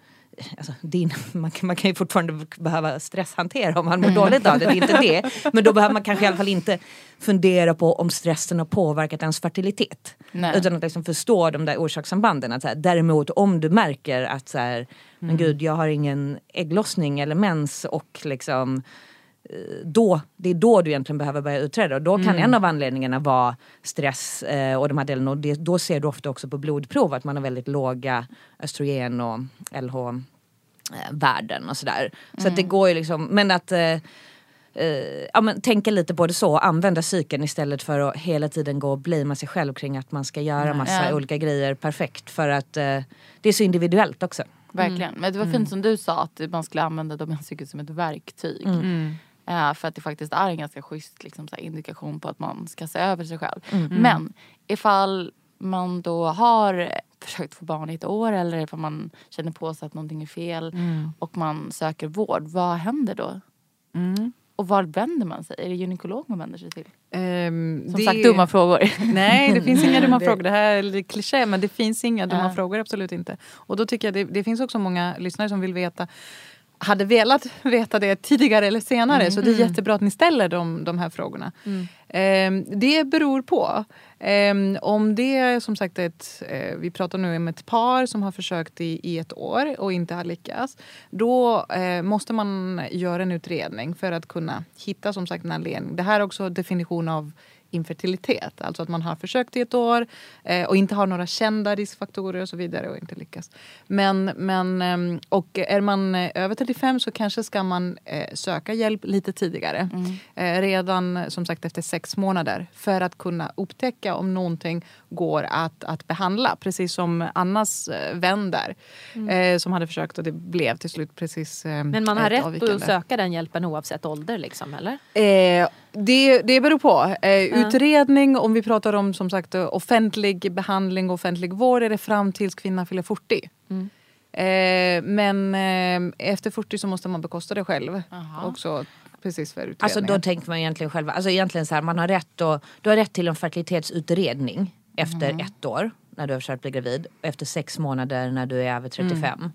Alltså, din, man, kan, man kan ju fortfarande behöva stresshantera om man mår dåligt av det, det är inte det. Men då behöver man kanske i alla fall inte fundera på om stressen har påverkat ens fertilitet. Nej. Utan att liksom förstå de där orsakssambanden. Att så här, däremot om du märker att så här, men gud jag har ingen ägglossning eller mens och liksom då, det är då du egentligen behöver börja utreda. Och då kan en av anledningarna vara stress eh, och de här delarna. Och det, då ser du ofta också på blodprov att man har väldigt låga östrogen och LH eh, värden och sådär. Så att det går ju liksom, men att eh, eh, ja, men tänka lite på det så, använda cykeln istället för att hela tiden gå och blamea sig själv kring att man ska göra massa Ja. olika grejer perfekt. För att eh, det är så individuellt också. Verkligen. Men det var fint som du sa att man skulle använda domäncykeln som ett verktyg. Eh, för att det faktiskt är en ganska schysst liksom, här, indikation på att man ska se över sig själv. Men ifall man då har försökt få barn i ett år eller ifall man känner på sig att någonting är fel och man söker vård, vad händer då? Och var vänder man sig? Är det gynekolog man vänder sig till? Ehm, Som det- sagt, dumma frågor. Nej, det finns inga dumma frågor. Det här är kliché, men det finns inga dumma Ja. frågor. Absolut inte. Och då tycker jag det, det finns också många lyssnare som vill veta hade velat veta det tidigare eller senare. Så det är jättebra att ni ställer de, de här frågorna. Ehm, det beror på. Ehm, om det som sagt ett, eh, vi pratar nu om ett par som har försökt i, i ett år och inte har lyckats. Då eh, måste man göra en utredning för att kunna hitta som sagt en anledning. Det här är också definition av infertilitet. Alltså att man har försökt i ett år eh, och inte har några kända riskfaktorer och så vidare och inte lyckas. Men, men, ehm, och är man eh, över 35 så kanske ska man eh, söka hjälp lite tidigare. Eh, redan som sagt efter sex månader för att kunna upptäcka om någonting går att, att behandla. Precis som Annas eh, vän där eh, som hade försökt och det blev till slut precis eh, Men man har rätt avvikande. att söka den hjälpen oavsett ålder liksom, eller? Det, det beror på. Eh, Utredning, om vi pratar om som sagt offentlig behandling och offentlig vård är det fram tills kvinnan fyller 40. Eh, men eh, efter 40 så måste man bekosta det själv. Också precis för utredningen. Alltså då tänker man egentligen själva, alltså egentligen så här, man har rätt, att, du har rätt till en fertilitetsutredning efter ett år när du har försökt bli gravid. och Efter sex månader när du är över 35.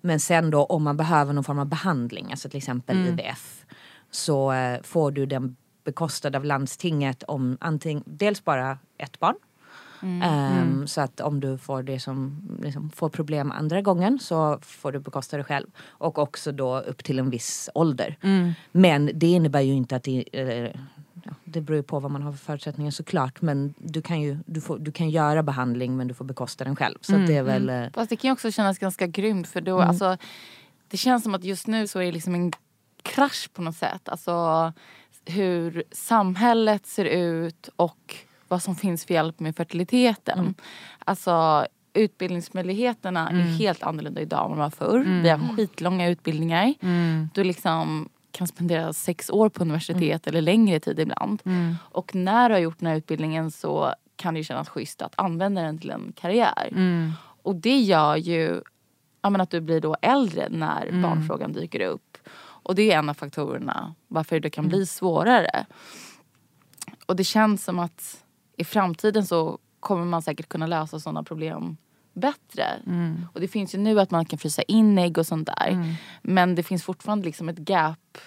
Men sen då om man behöver någon form av behandling, alltså till exempel IVF. Så eh, får du den bekostad av landstinget om antingen dels bara ett barn Ehm, Så att om du får det som liksom, får problem andra gången så får du bekosta det själv. Och också då upp till en viss ålder. Men det innebär ju inte att det, eh, ja, det beror ju på vad man har för förutsättningar såklart. Men du kan ju du får, du kan göra behandling men du får bekosta den själv. Så att det är väl... eh, Fast det kan ju också kännas ganska grymt för då, alltså, det känns som att just nu så är det liksom en krasch på något sätt. Alltså hur samhället ser ut och vad som finns för hjälp med fertiliteten. Alltså utbildningsmöjligheterna är helt annorlunda idag än vad de var förr. Vi har skitlånga utbildningar. Du liksom kan spendera sex år på universitet eller längre tid ibland. Och när du har gjort den här utbildningen så kan det ju kännas schysst att använda den till en karriär. Och det gör ju ja, men att du blir då äldre när barnfrågan dyker upp. Och det är en av faktorerna varför det kan bli svårare. Och det känns som att i framtiden så kommer man säkert kunna lösa sådana problem bättre. Och det finns ju nu att man kan frysa in ägg och sånt där. Men det finns fortfarande liksom ett gap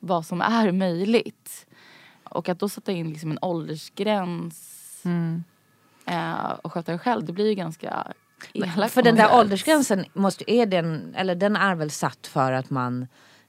vad som är möjligt. Och att då sätta in liksom en åldersgräns eh, och sköta det själv, det blir ju ganska elakt. För den där åldersgränsen måste, är den, eller den är väl satt för att man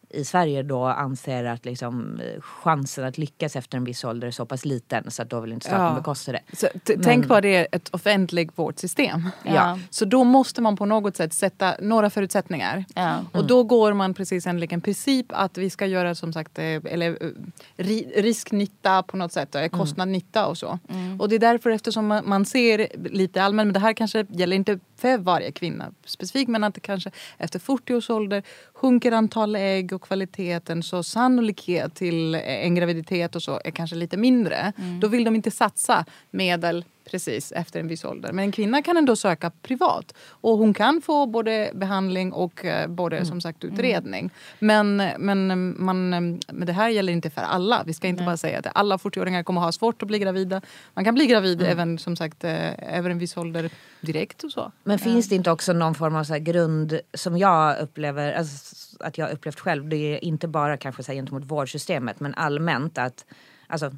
i Sverige då anser att liksom, eh, chansen att lyckas efter en viss ålder är så pass liten så att då vill inte staten Ja. bekosta det. Så t- Tänk på att det är ett offentligt vårdsystem. Ja. Så då måste man på något sätt sätta några förutsättningar. Ja. Och då går man precis enligt en princip att vi ska göra som sagt eh, eller, eh, ri, risknytta på något sätt, eh, kostnad-nytta och så. Och det är därför eftersom man, man ser lite allmänt, men det här kanske gäller inte för varje kvinna specifikt men att det kanske efter 40 års ålder sjunker antal ägg och kvaliteten så sannolikhet till eh, en graviditet och så är kanske lite mindre. Då vill de inte satsa medel precis efter en viss ålder. Men en kvinna kan ändå söka privat. Och hon kan få både behandling och eh, både som sagt utredning. Men, men, eh, man, eh, men det här gäller inte för alla. Vi ska inte bara säga att alla 40-åringar kommer ha svårt att bli gravida. Man kan bli gravid även som sagt över en viss ålder direkt och så. Men finns det inte också någon form av så grund som jag upplever, alltså, att jag upplevt själv, det är inte bara kanske så här gentemot vårdsystemet men allmänt att alltså,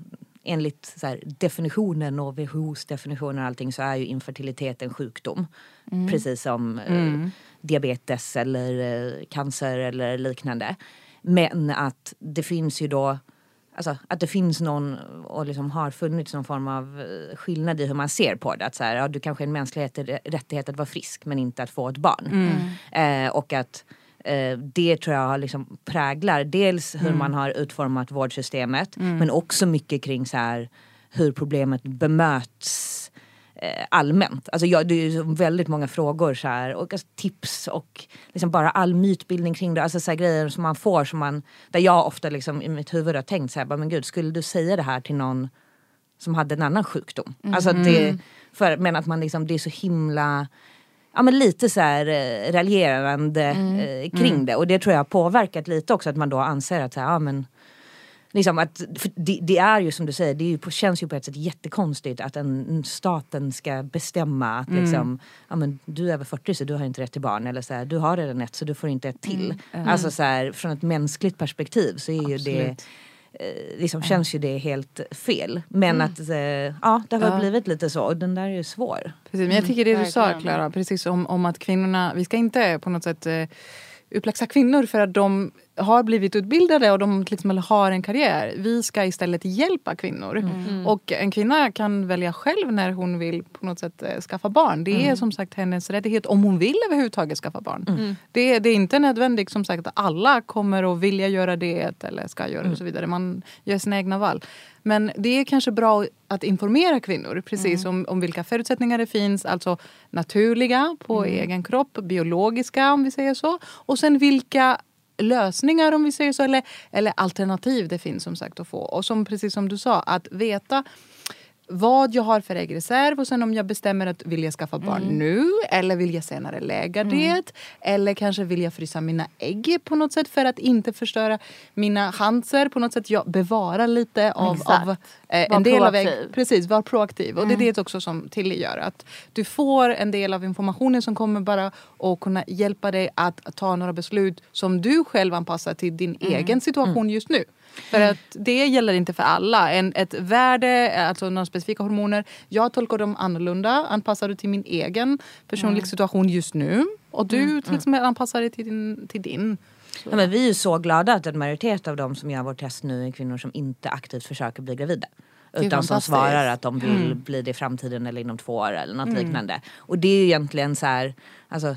enligt så här, definitionen och WHOs definitioner och allting så är ju infertilitet en sjukdom. Precis som eh, diabetes eller eh, cancer eller liknande. Men att det finns ju då Alltså att det finns någon och liksom har funnits någon form av eh, skillnad i hur man ser på det. Att så här, ja, du kanske är en mänsklig rätt- rättighet att vara frisk men inte att få ett barn. Eh, och att eh, det tror jag liksom präglar dels hur man har utformat vårdsystemet men också mycket kring så här, hur problemet bemöts eh, allmänt. Alltså jag, det är ju väldigt många frågor så här, och alltså, tips och liksom bara all mytbildning kring det. Alltså så här, grejer som man får som man, där jag ofta liksom i mitt huvud har tänkt så här, bara, men gud skulle du säga det här till någon som hade en annan sjukdom? Alltså att det, för, men att man liksom, det är så himla Ja men lite så här eh, raljerande eh, kring det. Och det tror jag har påverkat lite också att man då anser att så här, ja men Liksom att, det, det är ju som du säger, det ju känns ju på ett sätt jättekonstigt att en, staten ska bestämma att liksom, ja, men, du är över 40 så du har inte rätt till barn. Eller så här, du har redan ett så du får inte ett till. Alltså så här, från ett mänskligt perspektiv så är ju det eh, liksom känns ju det helt fel. Men att eh, ja, det har blivit lite så och den där är ju svår. Precis, men jag tycker det du sa. Klara, precis om, om att kvinnorna, vi ska inte på något sätt eh, uppläxa kvinnor för att de har blivit utbildade och de liksom har en karriär. Vi ska istället hjälpa kvinnor. Och en kvinna kan välja själv när hon vill på något sätt eh, skaffa barn. Det är som sagt hennes rättighet om hon vill överhuvudtaget skaffa barn. Det, det är inte nödvändigt som sagt att alla kommer att vilja göra det eller ska göra det och så vidare. Man gör sina egna val. Men det är kanske bra att informera kvinnor precis om, om vilka förutsättningar det finns. Alltså naturliga på egen kropp, biologiska om vi säger så. Och sen vilka lösningar om vi säger så eller, eller alternativ det finns som sagt att få. Och som precis som du sa, att veta vad jag har för äggreserv och sen om jag bestämmer att vill jag skaffa barn nu eller vill jag senare lägga det eller kanske vill jag frysa mina ägg på något sätt för att inte förstöra mina chanser på något sätt. Jag bevarar lite av, Exakt. av eh, en del av ägg. proaktiv. Precis, var proaktiv. Och det är det också som Tilly gör. Att du får en del av informationen som kommer bara att kunna hjälpa dig att ta några beslut som du själv anpassar till din egen situation just nu. För att det gäller inte för alla. En, ett värde, alltså några specifika hormoner, jag tolkar dem annorlunda, anpassade till min egen personliga situation just nu. Och du till exempel anpassar det till din. Till din. Ja, men vi är ju så glada att en majoritet av de som gör vårt test nu är kvinnor som inte aktivt försöker bli gravida. Utan som svarar att de vill bli det i framtiden eller inom två år eller något liknande. Och det är ju egentligen så här, alltså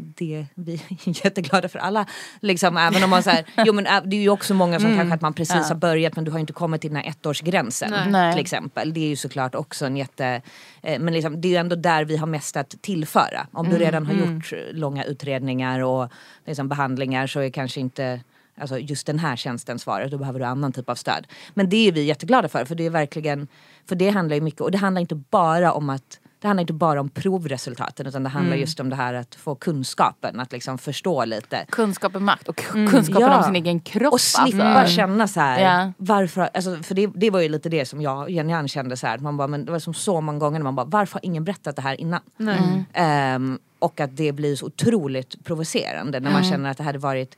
det, vi är jätteglada för alla. Liksom, även om man så här, jo, men ä- det är ju också många som kanske att man precis har börjat men du har inte kommit till den här ettårsgränsen. Nej. Till exempel. Det är ju såklart också en jätte... Eh, men liksom, det är ju ändå där vi har mest att tillföra. Om du redan har gjort eh, långa utredningar och liksom, behandlingar så är kanske inte Alltså just den här tjänsten svaret, då behöver du annan typ av stöd. Men det är vi jätteglada för, för det är verkligen, för det handlar ju mycket, och det handlar inte bara om att det handlar inte bara om provresultaten utan det handlar just om det här att få kunskapen, att liksom förstå lite. Kunskap är makt och k- kunskapen Ja. om sin egen kropp. Och slippa alltså. känna så här, Ja. varför, alltså, för det, det var ju lite det som jag Jenny kände så här, att man bara, men det var som så många gånger man bara, varför har ingen berättat det här innan? Ehm, och att det blir så otroligt provocerande när man känner att det hade varit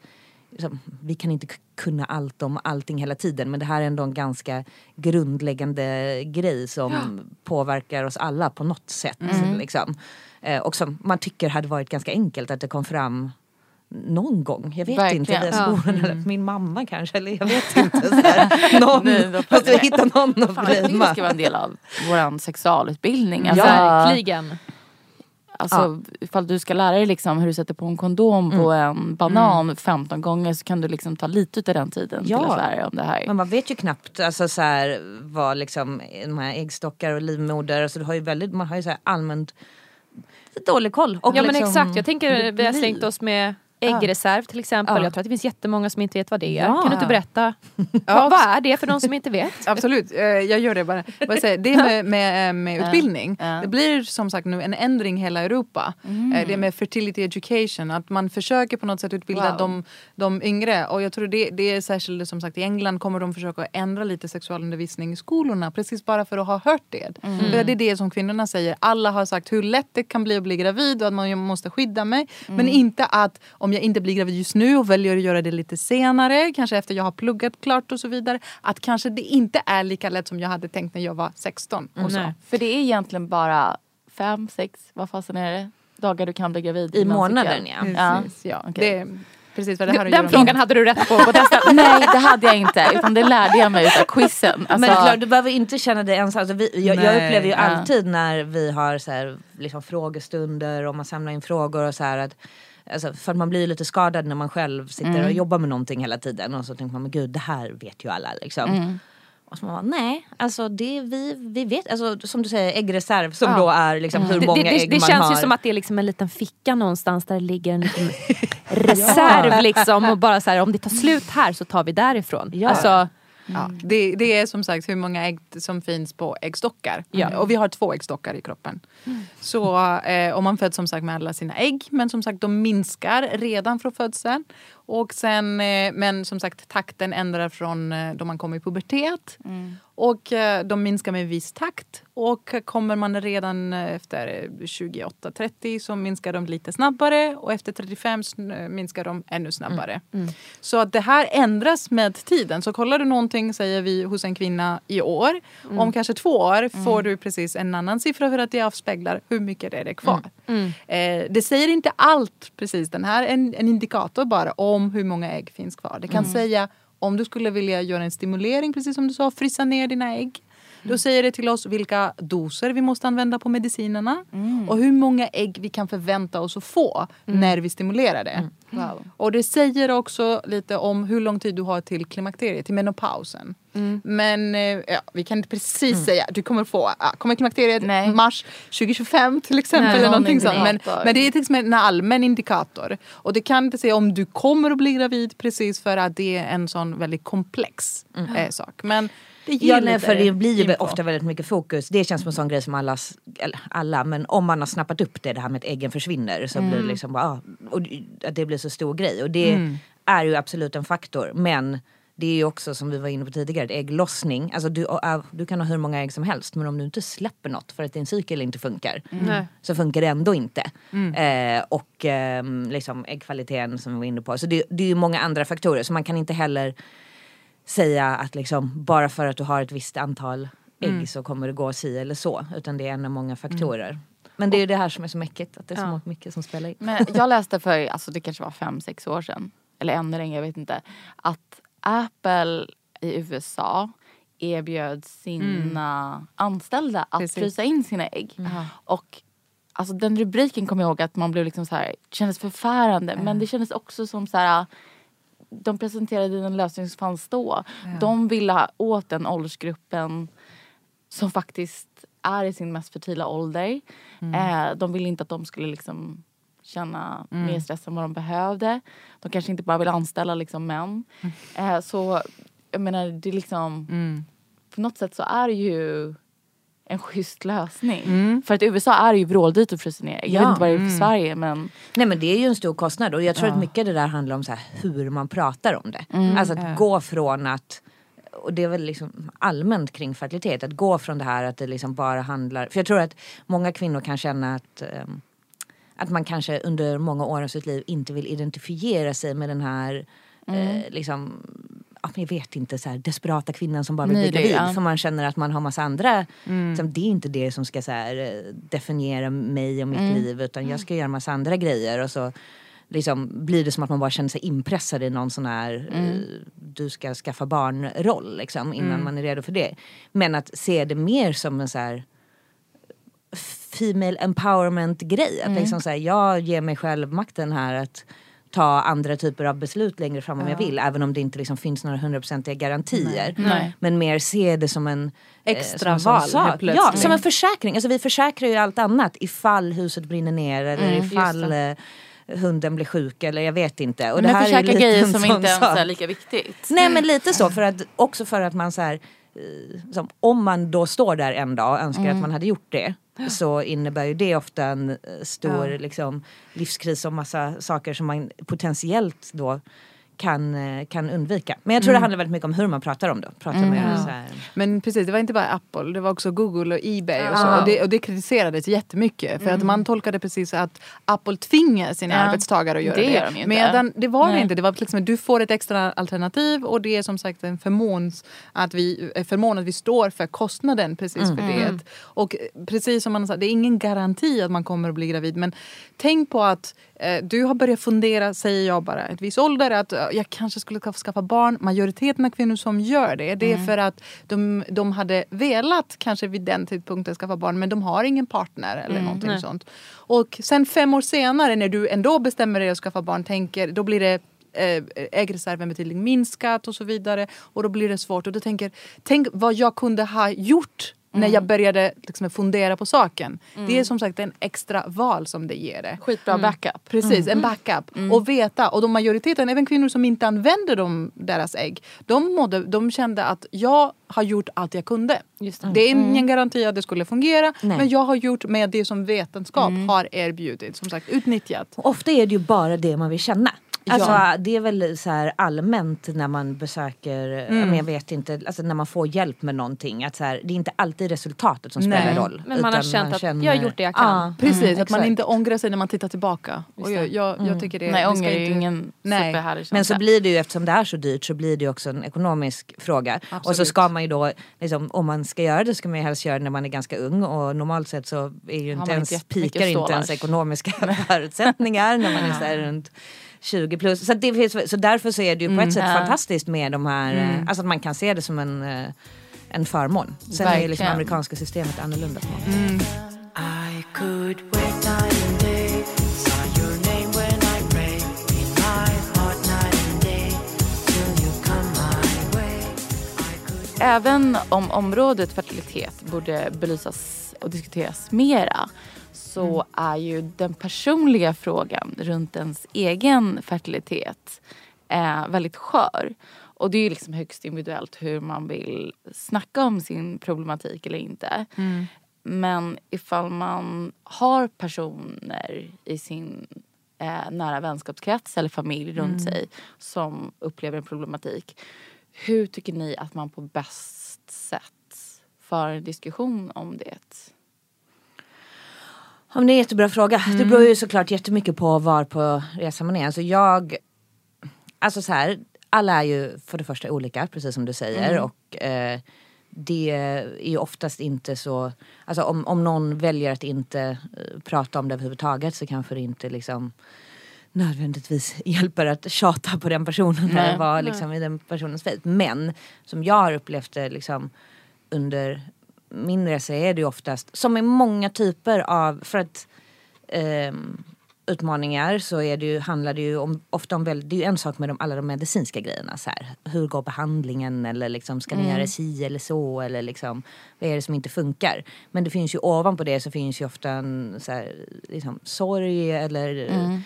liksom, vi kan inte kunna allt om allting hela tiden men det här är ändå en ganska grundläggande grej som påverkar oss alla på något sätt. Liksom. Eh, och som man tycker hade varit ganska enkelt att det kom fram någon gång. Jag vet Verkligen. inte, via Ja. skolan eller min mamma kanske. Eller jag vet inte. Så här. Någon, Nej, måste vi hitta någon att Fan, jag tycker det ska vara en del av vår sexualutbildning. Alltså, Verkligen. Alltså, Ifall du ska lära dig liksom hur du sätter på en kondom på Mm. en banan 15 gånger så kan du liksom ta lite av den tiden Ja. till att lära dig om det här. Men man vet ju knappt alltså, så här, vad liksom, de här äggstockar och livmoder, alltså, du har ju väldigt, man har ju så här allmänt dålig koll. Och Ja men liksom exakt, jag tänker vi har slängt oss med äggreserv till exempel. Ja. Jag tror att det finns jättemånga som inte vet vad det är. Ja. Kan du inte berätta? vad, vad är det för de som inte vet? Absolut, eh, jag gör det bara. Det med, med, eh, med utbildning, ja. det blir som sagt nu en ändring i hela Europa. Eh, Det med fertility education, att man försöker på något sätt utbilda Wow. de, de yngre. Och jag tror det, det är särskilt som sagt i England kommer de försöka ändra lite sexualundervisning i skolorna precis bara för att ha hört det. För det är det som kvinnorna säger, alla har sagt hur lätt det kan bli att bli gravid och att man måste skydda mig. Men inte att om jag inte blir gravid just nu och väljer att göra det lite senare, kanske efter jag har pluggat klart och så vidare. Att kanske det inte är lika lätt som jag hade tänkt när jag var 16. Och så. Nej. För det är egentligen bara fem, sex, vad fasen är det? Dagar du kan bli gravid. I månaden ja. Ja. Precis, ja. okej. Det är precis vad det här Den frågan hade du rätt på på testet. Nej det hade jag inte utan det lärde jag mig utav quizen. Alltså, Men klart, du behöver inte känna dig ensam. Alltså vi, jag, jag upplever ju Ja. alltid när vi har så här, liksom frågestunder och man samlar in frågor och så här att Alltså, för att man blir lite skadad när man själv sitter och jobbar med någonting hela tiden och så tänker man men gud det här vet ju alla liksom. Och så man bara, nej, alltså det vi, vi vet, alltså som du säger äggreserv som Ja. då är liksom hur Det, många det, det, ägg det man känns har. ju som att det är liksom en liten ficka någonstans där det ligger en liten reserv liksom och bara så här om det tar slut här så tar vi därifrån. Ja. Alltså, Ja, det, det är som sagt hur många ägg som finns på äggstockar. Ja. Och vi har två äggstockar i kroppen. Så, eh, och man föds som sagt med alla sina ägg. Men som sagt de minskar redan från födseln. Och sen, eh, men som sagt takten ändrar från eh, då man kommer i pubertet. Och eh, de minskar med viss takt. Och kommer man redan efter 28-30 så minskar de lite snabbare. Och efter 35 sn- minskar de ännu snabbare. Så att det här ändras med tiden. Så kollar du någonting, säger vi, hos en kvinna i år. Om kanske två år får du precis en annan siffra för att det avspeglar hur mycket det är kvar. Eh, det säger inte allt precis. Den här är en, en indikator bara om hur många ägg finns kvar. Det kan säga om du skulle vilja göra en stimulering, precis som du sa, frysa ner dina ägg. Då säger det till oss vilka doser vi måste använda på medicinerna och hur många ägg vi kan förvänta oss att få när vi stimulerar det. wow. Och det säger också lite om hur lång tid du har till klimakteriet, till menopausen. Men eh, ja, vi kan inte precis säga, du kommer få, ja, kommer klimakteriet Nej. mars 2025 till exempel. Nej, eller någon någonting sånt. Men, men det är exempel en allmän indikator. Och det kan inte säga om du kommer att bli gravid precis för att det är en sån väldigt komplex eh, sak. Men det Ja, nej, för det blir ju ofta väldigt mycket fokus. Det känns som en sån grej som alla, eller alla, men om man har snappat upp det, det här med att äggen försvinner så blir det liksom bara, ah, och att det blir så stor grej. Och det är ju absolut en faktor. Men det är ju också som vi var inne på tidigare, ägglossning. Alltså du, äh, du kan ha hur många ägg som helst men om du inte släpper något för att din cykel inte funkar Nej. så funkar det ändå inte. Eh, och ehm, liksom äggkvaliteten som vi var inne på. Så det, det är ju många andra faktorer så man kan inte heller säga att liksom, bara för att du har ett visst antal ägg Mm. så kommer det gå si eller så. Utan det är en av många faktorer. Men det är ju det här som är så mäckigt, att det är så Ja. mycket som spelar in. Men jag läste för, alltså det kanske var fem, sex år sedan. Eller ännu längre, jag vet inte. Att Apple i USA erbjöd sina anställda att Precis. frysa in sina ägg. Och alltså den rubriken kommer jag ihåg att man blev liksom så här, kändes förfärande. Men det kändes också som så här de presenterade en lösning som fanns då. De ville ha åt den åldersgruppen som faktiskt är i sin mest fertila ålder. Eh, de ville inte att de skulle liksom känna mer stress än vad de behövde. De kanske inte bara vill anställa liksom män. Eh, så jag menar det är liksom på något sätt så är det ju en schysst lösning. För att USA är ju vråldyrt att frysa ner. Jag Ja. vet inte vad det är för Sverige men Nej men det är ju en stor kostnad och jag tror att mycket det där handlar om så hur man pratar om det. Alltså att gå från att och det är väl liksom allmänt kring fertilitet, att gå från det här att det liksom bara handlar, för jag tror att många kvinnor kan känna att ehm, att man kanske under många år av sitt liv inte vill identifiera sig med den här eh, liksom ja, jag vet inte, så här, desperata kvinnan som bara vill bli gravid. ja. För man känner att man har massa andra, liksom, det är inte det som ska så här, eh, definiera mig och mitt liv utan jag ska göra massa andra grejer. Och så liksom, blir det som att man bara känner sig inpressad i någon sån här eh, du ska skaffa barn-roll liksom, innan man är redo för det. Men att se det mer som en så här female empowerment grej. Att liksom så här, jag ger mig själv makten här att ta andra typer av beslut längre fram om jag vill. Även om det inte liksom finns några hundraprocentiga garantier. Nej. Men mer se det som en eh, Extra som en sån val plötsligt. Ja, som en försäkring. Alltså vi försäkrar ju allt annat ifall huset brinner ner eller Mm, ifall eh, hunden blir sjuk eller jag vet inte. Och men det här är lite grejer som inte ens sak. är lika viktigt. Nej men lite så, för att, också för att man så här, eh, som, om man då står där en dag och önskar att man hade gjort det så innebär ju det ofta en eh, stor liksom, livskris och massa saker som man potentiellt då kan, eh, kan undvika. Men jag tror det handlar väldigt mycket om hur man pratar om det. Pratar med så här, Men precis, det var inte bara Apple, det var också Google och Ebay och så. Ja. Och det, och det kritiserades jättemycket. För att man tolkade precis att Apple tvingar sina Ja. arbetstagare att göra Det det. gör de inte. Medan det var det Nej. inte. Det var liksom du får ett extra alternativ och det är som sagt en förmån att vi, förmån att vi står för kostnaden precis för det. Och precis som man sa, det är ingen garanti att man kommer att bli gravid. Men tänk på att eh, du har börjat fundera, säger jag bara, ett viss ålder att jag kanske skulle skaffa- barn. Majoriteten av kvinnor som gör det, det är för att de, de hade velat kanske vid den tidpunkten skaffa barn men de har ingen partner eller någonting sånt. Och sen fem år senare när du ändå bestämmer dig att skaffa barn, tänker, då blir det eh, äggreserven betydligt minskat och så vidare. Och då blir det svårt. Och då tänker, tänk vad jag kunde ha gjort när jag började liksom, fundera på saken. Det är som sagt en extra val som det ger det. Skitbra backup. Precis, en backup. Och veta. Och de majoriteten, även kvinnor som inte använder dem, deras ägg, de, mådde, de kände att jag har gjort allt jag kunde. Det är ingen garanti att det skulle fungera, Nej. men jag har gjort med det som vetenskap har erbjudit. Som sagt, utnyttjat. Och ofta är det ju bara det man vill känna. Alltså, Ja. Det är väl så här allmänt när man besöker, ja, men jag vet inte, alltså när man får hjälp med någonting. Att så här, det är inte alltid resultatet som spelar Nej. roll. Men man har känt att jag har gjort det jag kan. Ja, Precis, mm, att man exakt. inte ångrar sig när man tittar tillbaka. Och jag, jag, jag tycker det, Nej, ånger är ju ingen Nej. superhärlig. Men så blir det ju eftersom det är så dyrt så blir det ju också en ekonomisk fråga. Och så Absolut. ska man ju då, liksom, om man ska göra det ska man ju helst göra det när man är ganska ung och normalt sett så är ju man inte ens, pikar inte ens ekonomiska förutsättningar när man är så här runt 20 plus. Så, det finns, så därför så är det ju på ett sätt Ja. fantastiskt med de här, eh, alltså att man kan se det som en, eh, en förmån. Sen är liksom Verkligen. amerikanska systemet annorlunda. på något could Även om området fertilitet borde belysas och diskuteras mera så är ju den personliga frågan runt ens egen fertilitet eh, väldigt skör. Och det är ju liksom högst individuellt hur man vill snacka om sin problematik eller inte. Men ifall man har personer i sin eh, nära vänskapskrets eller familj runt sig som upplever en problematik. Hur tycker ni att man på bäst sätt för en diskussion om det? Ja, men det är en jättebra fråga. Mm. Det beror ju såklart jättemycket på var på resan man är. Alltså jag, alltså så här, alla är ju för det första olika, precis som du säger. Och eh, det är ju oftast inte så... Alltså om, om någon väljer att inte eh, prata om det överhuvudtaget så kanske det inte liksom nödvändigtvis hjälper att tjata på den personen Nej. eller vara liksom, i den personens fält. Men som jag har upplevt det liksom, under min resa är det ju oftast, som i många typer av, för att ehm, utmaningar så är det ju, handlar det ju om, ofta om väldigt, det är ju en sak med de, alla de medicinska grejerna. Så här. Hur går behandlingen eller liksom, ska ni göra si eller så eller liksom, vad är det som inte funkar? Men det finns ju ovanpå det så finns ju ofta en så här, liksom, sorg eller liksom,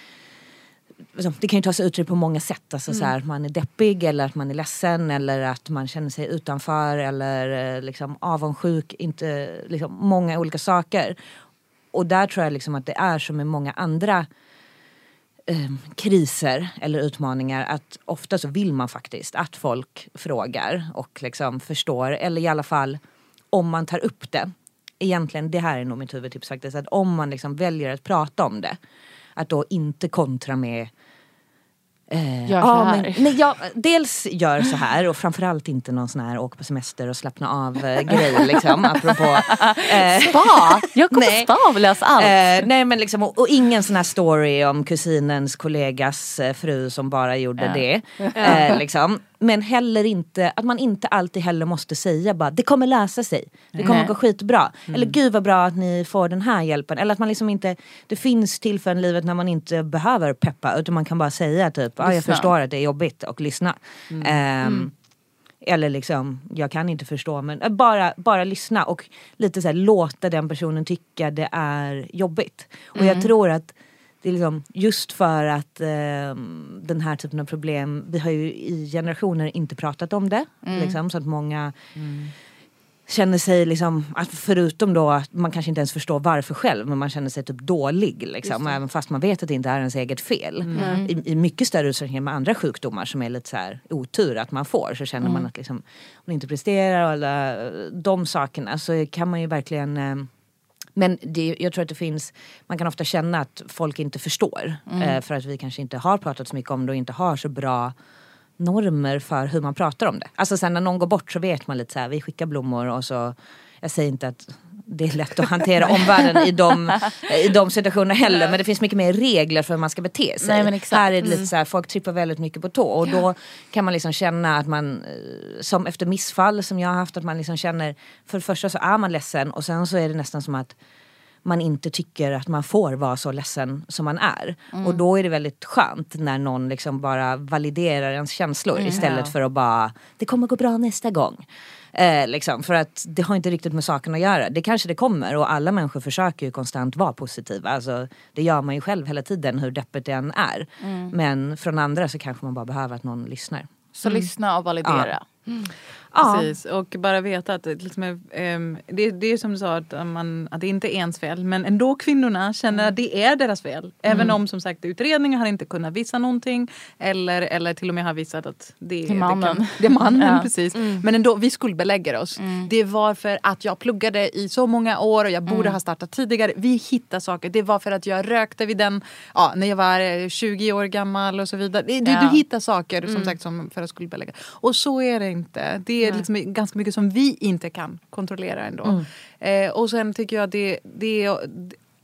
Liksom, det kan ju ta sig uttryck på många sätt. Alltså, så här, att man är deppig eller att man är ledsen eller att man känner sig utanför eller eh, liksom, avundsjuk. Inte, liksom, många olika saker. Och där tror jag liksom att det är som med många andra eh, kriser eller utmaningar att ofta så vill man faktiskt att folk frågar och liksom förstår eller i alla fall om man tar upp det. Egentligen, det här är nog mitt huvudtips faktiskt, att om man liksom väljer att prata om det att då inte kontra med Eh, Gör så ja, här. Men, nej, ja, dels gör så här och framförallt inte någon sån här åk på semester och slappna av eh, grej liksom. apropå. Eh, Spa! Jag kommer Nej. spa och lösa allt. Eh, nej men liksom, och, och ingen sån här story om kusinens kollegas eh, fru som bara gjorde Ja. det. Eh, liksom. Men heller inte, att man inte alltid heller måste säga bara det kommer lösa sig. Det kommer Nej. gå skitbra. Eller gud vad bra att ni får den här hjälpen. Eller att man liksom inte, det finns tillfällen i livet när man inte behöver peppa utan man kan bara säga typ, ah, jag förstår att det är jobbigt och lyssna. Ehm, eller liksom, jag kan inte förstå men äh, bara, bara lyssna och lite så här, låta den personen tycka det är jobbigt. Och jag tror att det är liksom, just för att ehm, den här typen av problem, vi har ju i generationer inte pratat om det. Liksom, så att många känner sig liksom, att förutom då att man kanske inte ens förstår varför själv men man känner sig typ dålig liksom, även fast man vet att det inte är ens eget fel. I, I mycket större utsträckning med andra sjukdomar som är lite så här otur att man får så känner man att liksom, om man inte presterar och alla de sakerna så kan man ju verkligen eh, men det, jag tror att det finns, man kan ofta känna att folk inte förstår. Eh, för att vi kanske inte har pratat så mycket om det och inte har så bra normer för hur man pratar om det. Alltså sen när någon går bort så vet man lite så här, vi skickar blommor och så, jag säger inte att det är lätt att hantera omvärlden i de, i de situationerna heller men det finns mycket mer regler för hur man ska bete sig. Nej. Här är det lite så här, folk trippar väldigt mycket på tå och då kan man liksom känna att man, eh, som efter missfall som jag har haft, att man liksom känner, för det första så är man ledsen och sen så är det nästan som att man inte tycker att man får vara så ledsen som man är. Och då är det väldigt skönt när någon liksom bara validerar ens känslor istället för att bara, det kommer gå bra nästa gång. Eh, liksom, för att det har inte riktigt med saken att göra. Det kanske det kommer och alla människor försöker ju konstant vara positiva. Alltså, det gör man ju själv hela tiden hur deppigt det än är. Men från andra så kanske man bara behöver att någon lyssnar. Så lyssna och validera. Ja. Precis, och bara veta att det, liksom är, ehm, det, det är som du sa att, man, att det inte är ens fel men ändå kvinnorna känner att det är deras fel. Även om som sagt utredningen har inte kunnat visa någonting eller, eller till och med har visat att det, Det är mannen. Det, kan, det är mannen Ja. precis. Men ändå, vi skuldbelägger oss. Det var för att jag pluggade i så många år och jag borde ha startat tidigare. Vi hittar saker. Det var för att jag rökte vid den, ja, när jag var eh, 20 år gammal och så vidare. Du, Ja. du hittar saker som sagt som för att skuldbelägga. Och så är det inte. Det är liksom ganska mycket som vi inte kan kontrollera ändå. Eh, och sen tycker jag det, det är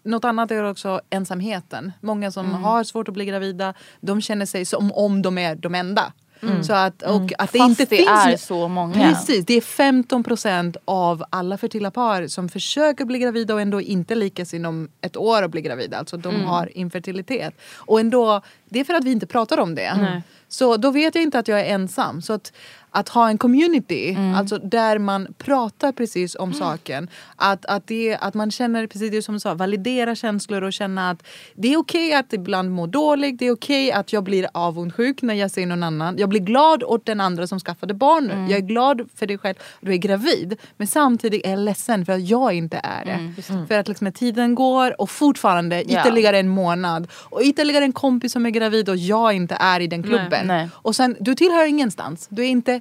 något annat är också ensamheten. Många som har svårt att bli gravida, de känner sig som om de är de enda. Så att, och att det Fast inte det finns är så många. Precis, det är 15 procent av alla fertila par som försöker bli gravida och ändå inte lyckas inom ett år att bli gravida. Alltså de Mm. har infertilitet. Och ändå, det är för att vi inte pratar om det. Så då vet jag inte att jag är ensam. Så att, att ha en community, Mm. alltså där man pratar precis om saken. Att, att, det, att man känner, precis det som du sa, validera känslor och känna att det är okej att ibland må dåligt. Det är okej att jag blir avundsjuk när jag ser någon annan. Jag blir glad åt den andra som skaffade barn nu. Jag är glad för dig själv, du är gravid. Men samtidigt är jag ledsen för att jag inte är det. För att liksom, tiden går och fortfarande ytterligare en månad och ytterligare en kompis som är gravid och jag inte är i den klubben. Nej. Och sen, du tillhör ingenstans. Du är inte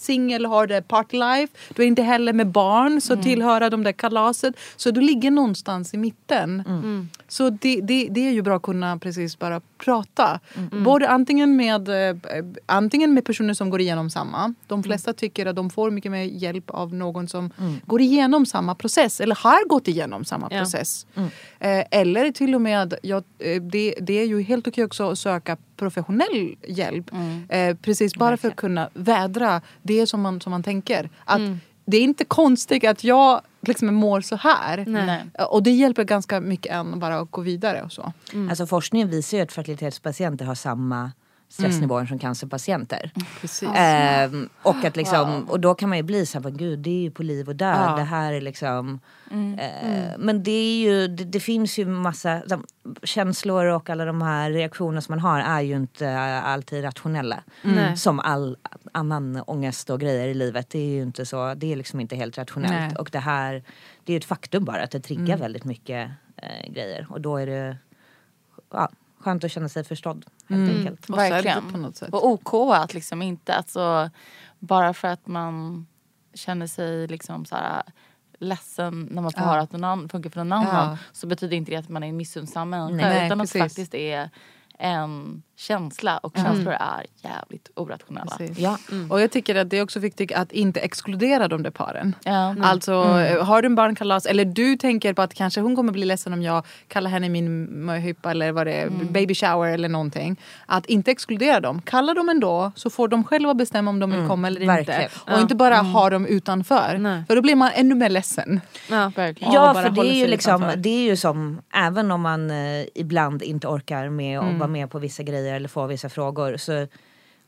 singel har det party life. Du är inte heller med barn så tillhöra de där kalaset. Så du ligger någonstans i mitten. Så det, det, det är ju bra att kunna precis bara prata. Både antingen med, eh, antingen med personer som går igenom samma. De flesta tycker att de får mycket mer hjälp av någon som går igenom samma process eller har gått igenom samma Ja. process. Eh, eller till och med, ja, eh, det, det är ju helt okej också att söka professionell hjälp. Eh, precis bara för att kunna vädra det som man, som man tänker. Att Det är inte konstigt att jag liksom mår så här. Nej. Och det hjälper ganska mycket än bara att gå vidare och så. Alltså forskningen visar ju att fertilitetspatienter har samma stressnivåer som cancerpatienter. Precis. Ehm, och, att liksom, och då kan man ju bli så här, "Men gud det är ju på liv och död. Ja. Det här är liksom... eh, Men det är ju, det, det finns ju massa de, känslor och alla de här reaktioner som man har är ju inte eh, alltid rationella. Nej. Som all annan ångest och grejer i livet. Det är ju inte så, det är liksom inte helt rationellt. Nej. Och det här, det är ju ett faktum bara att det triggar Mm. väldigt mycket eh, grejer. Och då är det ja, skönt att känna sig förstådd helt enkelt. Och sedd Verkligen. på något sätt. Och OK att liksom inte, alltså bara för att man känner sig liksom så här ledsen när man får Ja. höra att någon annan funkar för någon annan Ja. så betyder inte det att man är en missunnsam människa utan precis. att det faktiskt är en känsla och känslor är jävligt orationella. Precis. Ja. Och jag tycker att det är också viktigt att inte exkludera de där paren. Ja. Alltså eh, har du en barnkalas eller du tänker på att kanske hon kommer bli ledsen om jag kallar henne min möhippa eller vad det är, baby shower eller någonting. Att inte exkludera dem. Kalla dem ändå så får de själva bestämma om de vill komma eller verkligen. inte. Och inte bara ha dem utanför. Nej. För då blir man ännu mer ledsen. Ja. Ja, Ja, för det är, ju liksom, det är ju som, även om man eh, ibland inte orkar med att vara med på vissa grejer eller få vissa frågor. Så,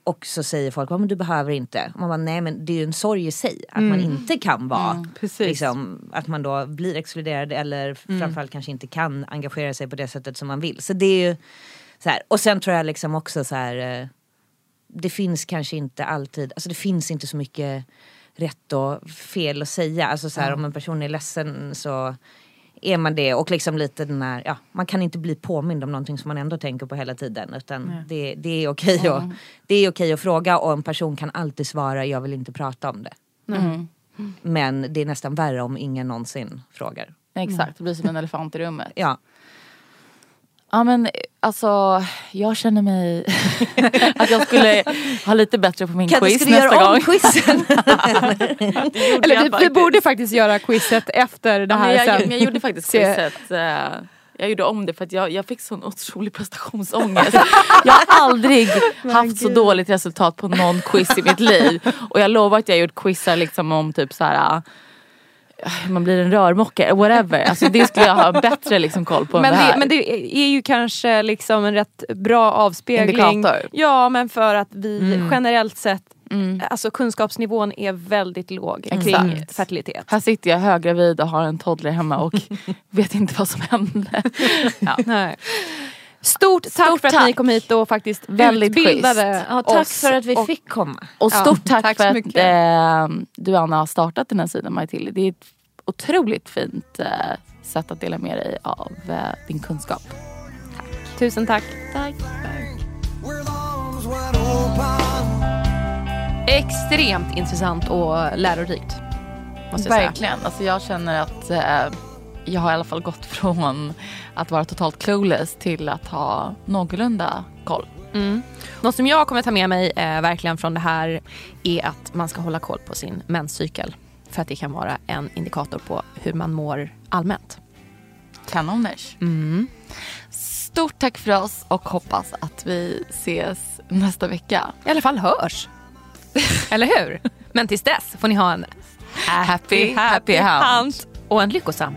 och så säger folk, "Ja, men du behöver inte. Och man bara, nej men det är ju en sorg i sig. Att man inte kan vara, precis. liksom, att man då blir exkluderad eller framförallt kanske inte kan engagera sig på det sättet som man vill. Så det är ju så här. Och sen tror jag liksom också så här. eh, det finns kanske inte alltid, alltså det finns inte så mycket rätt och fel att säga. Alltså så här, om en person är ledsen så är man det och liksom lite den här, ja, man kan inte bli påmind om någonting som man ändå tänker på hela tiden utan det, det är okej att, det är okej att fråga och en person kan alltid svara jag vill inte prata om det. Mm. Men det är nästan värre om ingen någonsin frågar. Exakt, det blir som en elefant i rummet. Ja, Ja men alltså jag känner mig att jag skulle ha lite bättre på min Kan quiz du nästa göra om gång. quizen? Eller jag vi, vi faktiskt. borde faktiskt göra quizet efter det Ja, men här jag, sen. men jag gjorde faktiskt quizet. eh, Jag gjorde om det för att jag, jag fick sån otrolig prestationsångest. Jag har aldrig haft så dåligt resultat på någon quiz i mitt liv. Och jag lovar att jag har gjort quizar liksom om typ så här. Man blir en rörmokare, whatever. Alltså det skulle jag ha bättre liksom koll på än Men det här. det, men det är ju kanske liksom en rätt bra avspegling. Indikator. Ja men för att vi generellt sett, Mm. alltså kunskapsnivån är väldigt låg kring Exakt. fertilitet. Här sitter jag höggravid och har en toddler hemma och vet inte vad som hände. Ja. Nej. Stort tack Stort för att tack. ni kom hit och faktiskt Väldigt utbildade. Ja, tack oss. för att vi och, fick komma. Och Ja, stort tack, tack för att eh, du Anna har startat den här sidan Matilda. Det är ett otroligt fint eh, sätt att dela med dig av eh, din kunskap. Tusen tack. Tack. Extremt intressant och lärorikt. Måste jag säga. Verkligen. Alltså jag känner att eh, jag har i alla fall gått från att vara totalt clueless till att ha någorlunda koll. Mm. Något som jag kommer ta med mig eh, verkligen från det här är att man ska hålla koll på sin menscykel. För att det kan vara en indikator på hur man mår allmänt. Kanoners. Mm. Stort tack för oss och hoppas att vi ses nästa vecka. I alla fall hörs. Eller hur? Men tills dess får ni ha en Happy, happy hunt. hunt och en lyckosam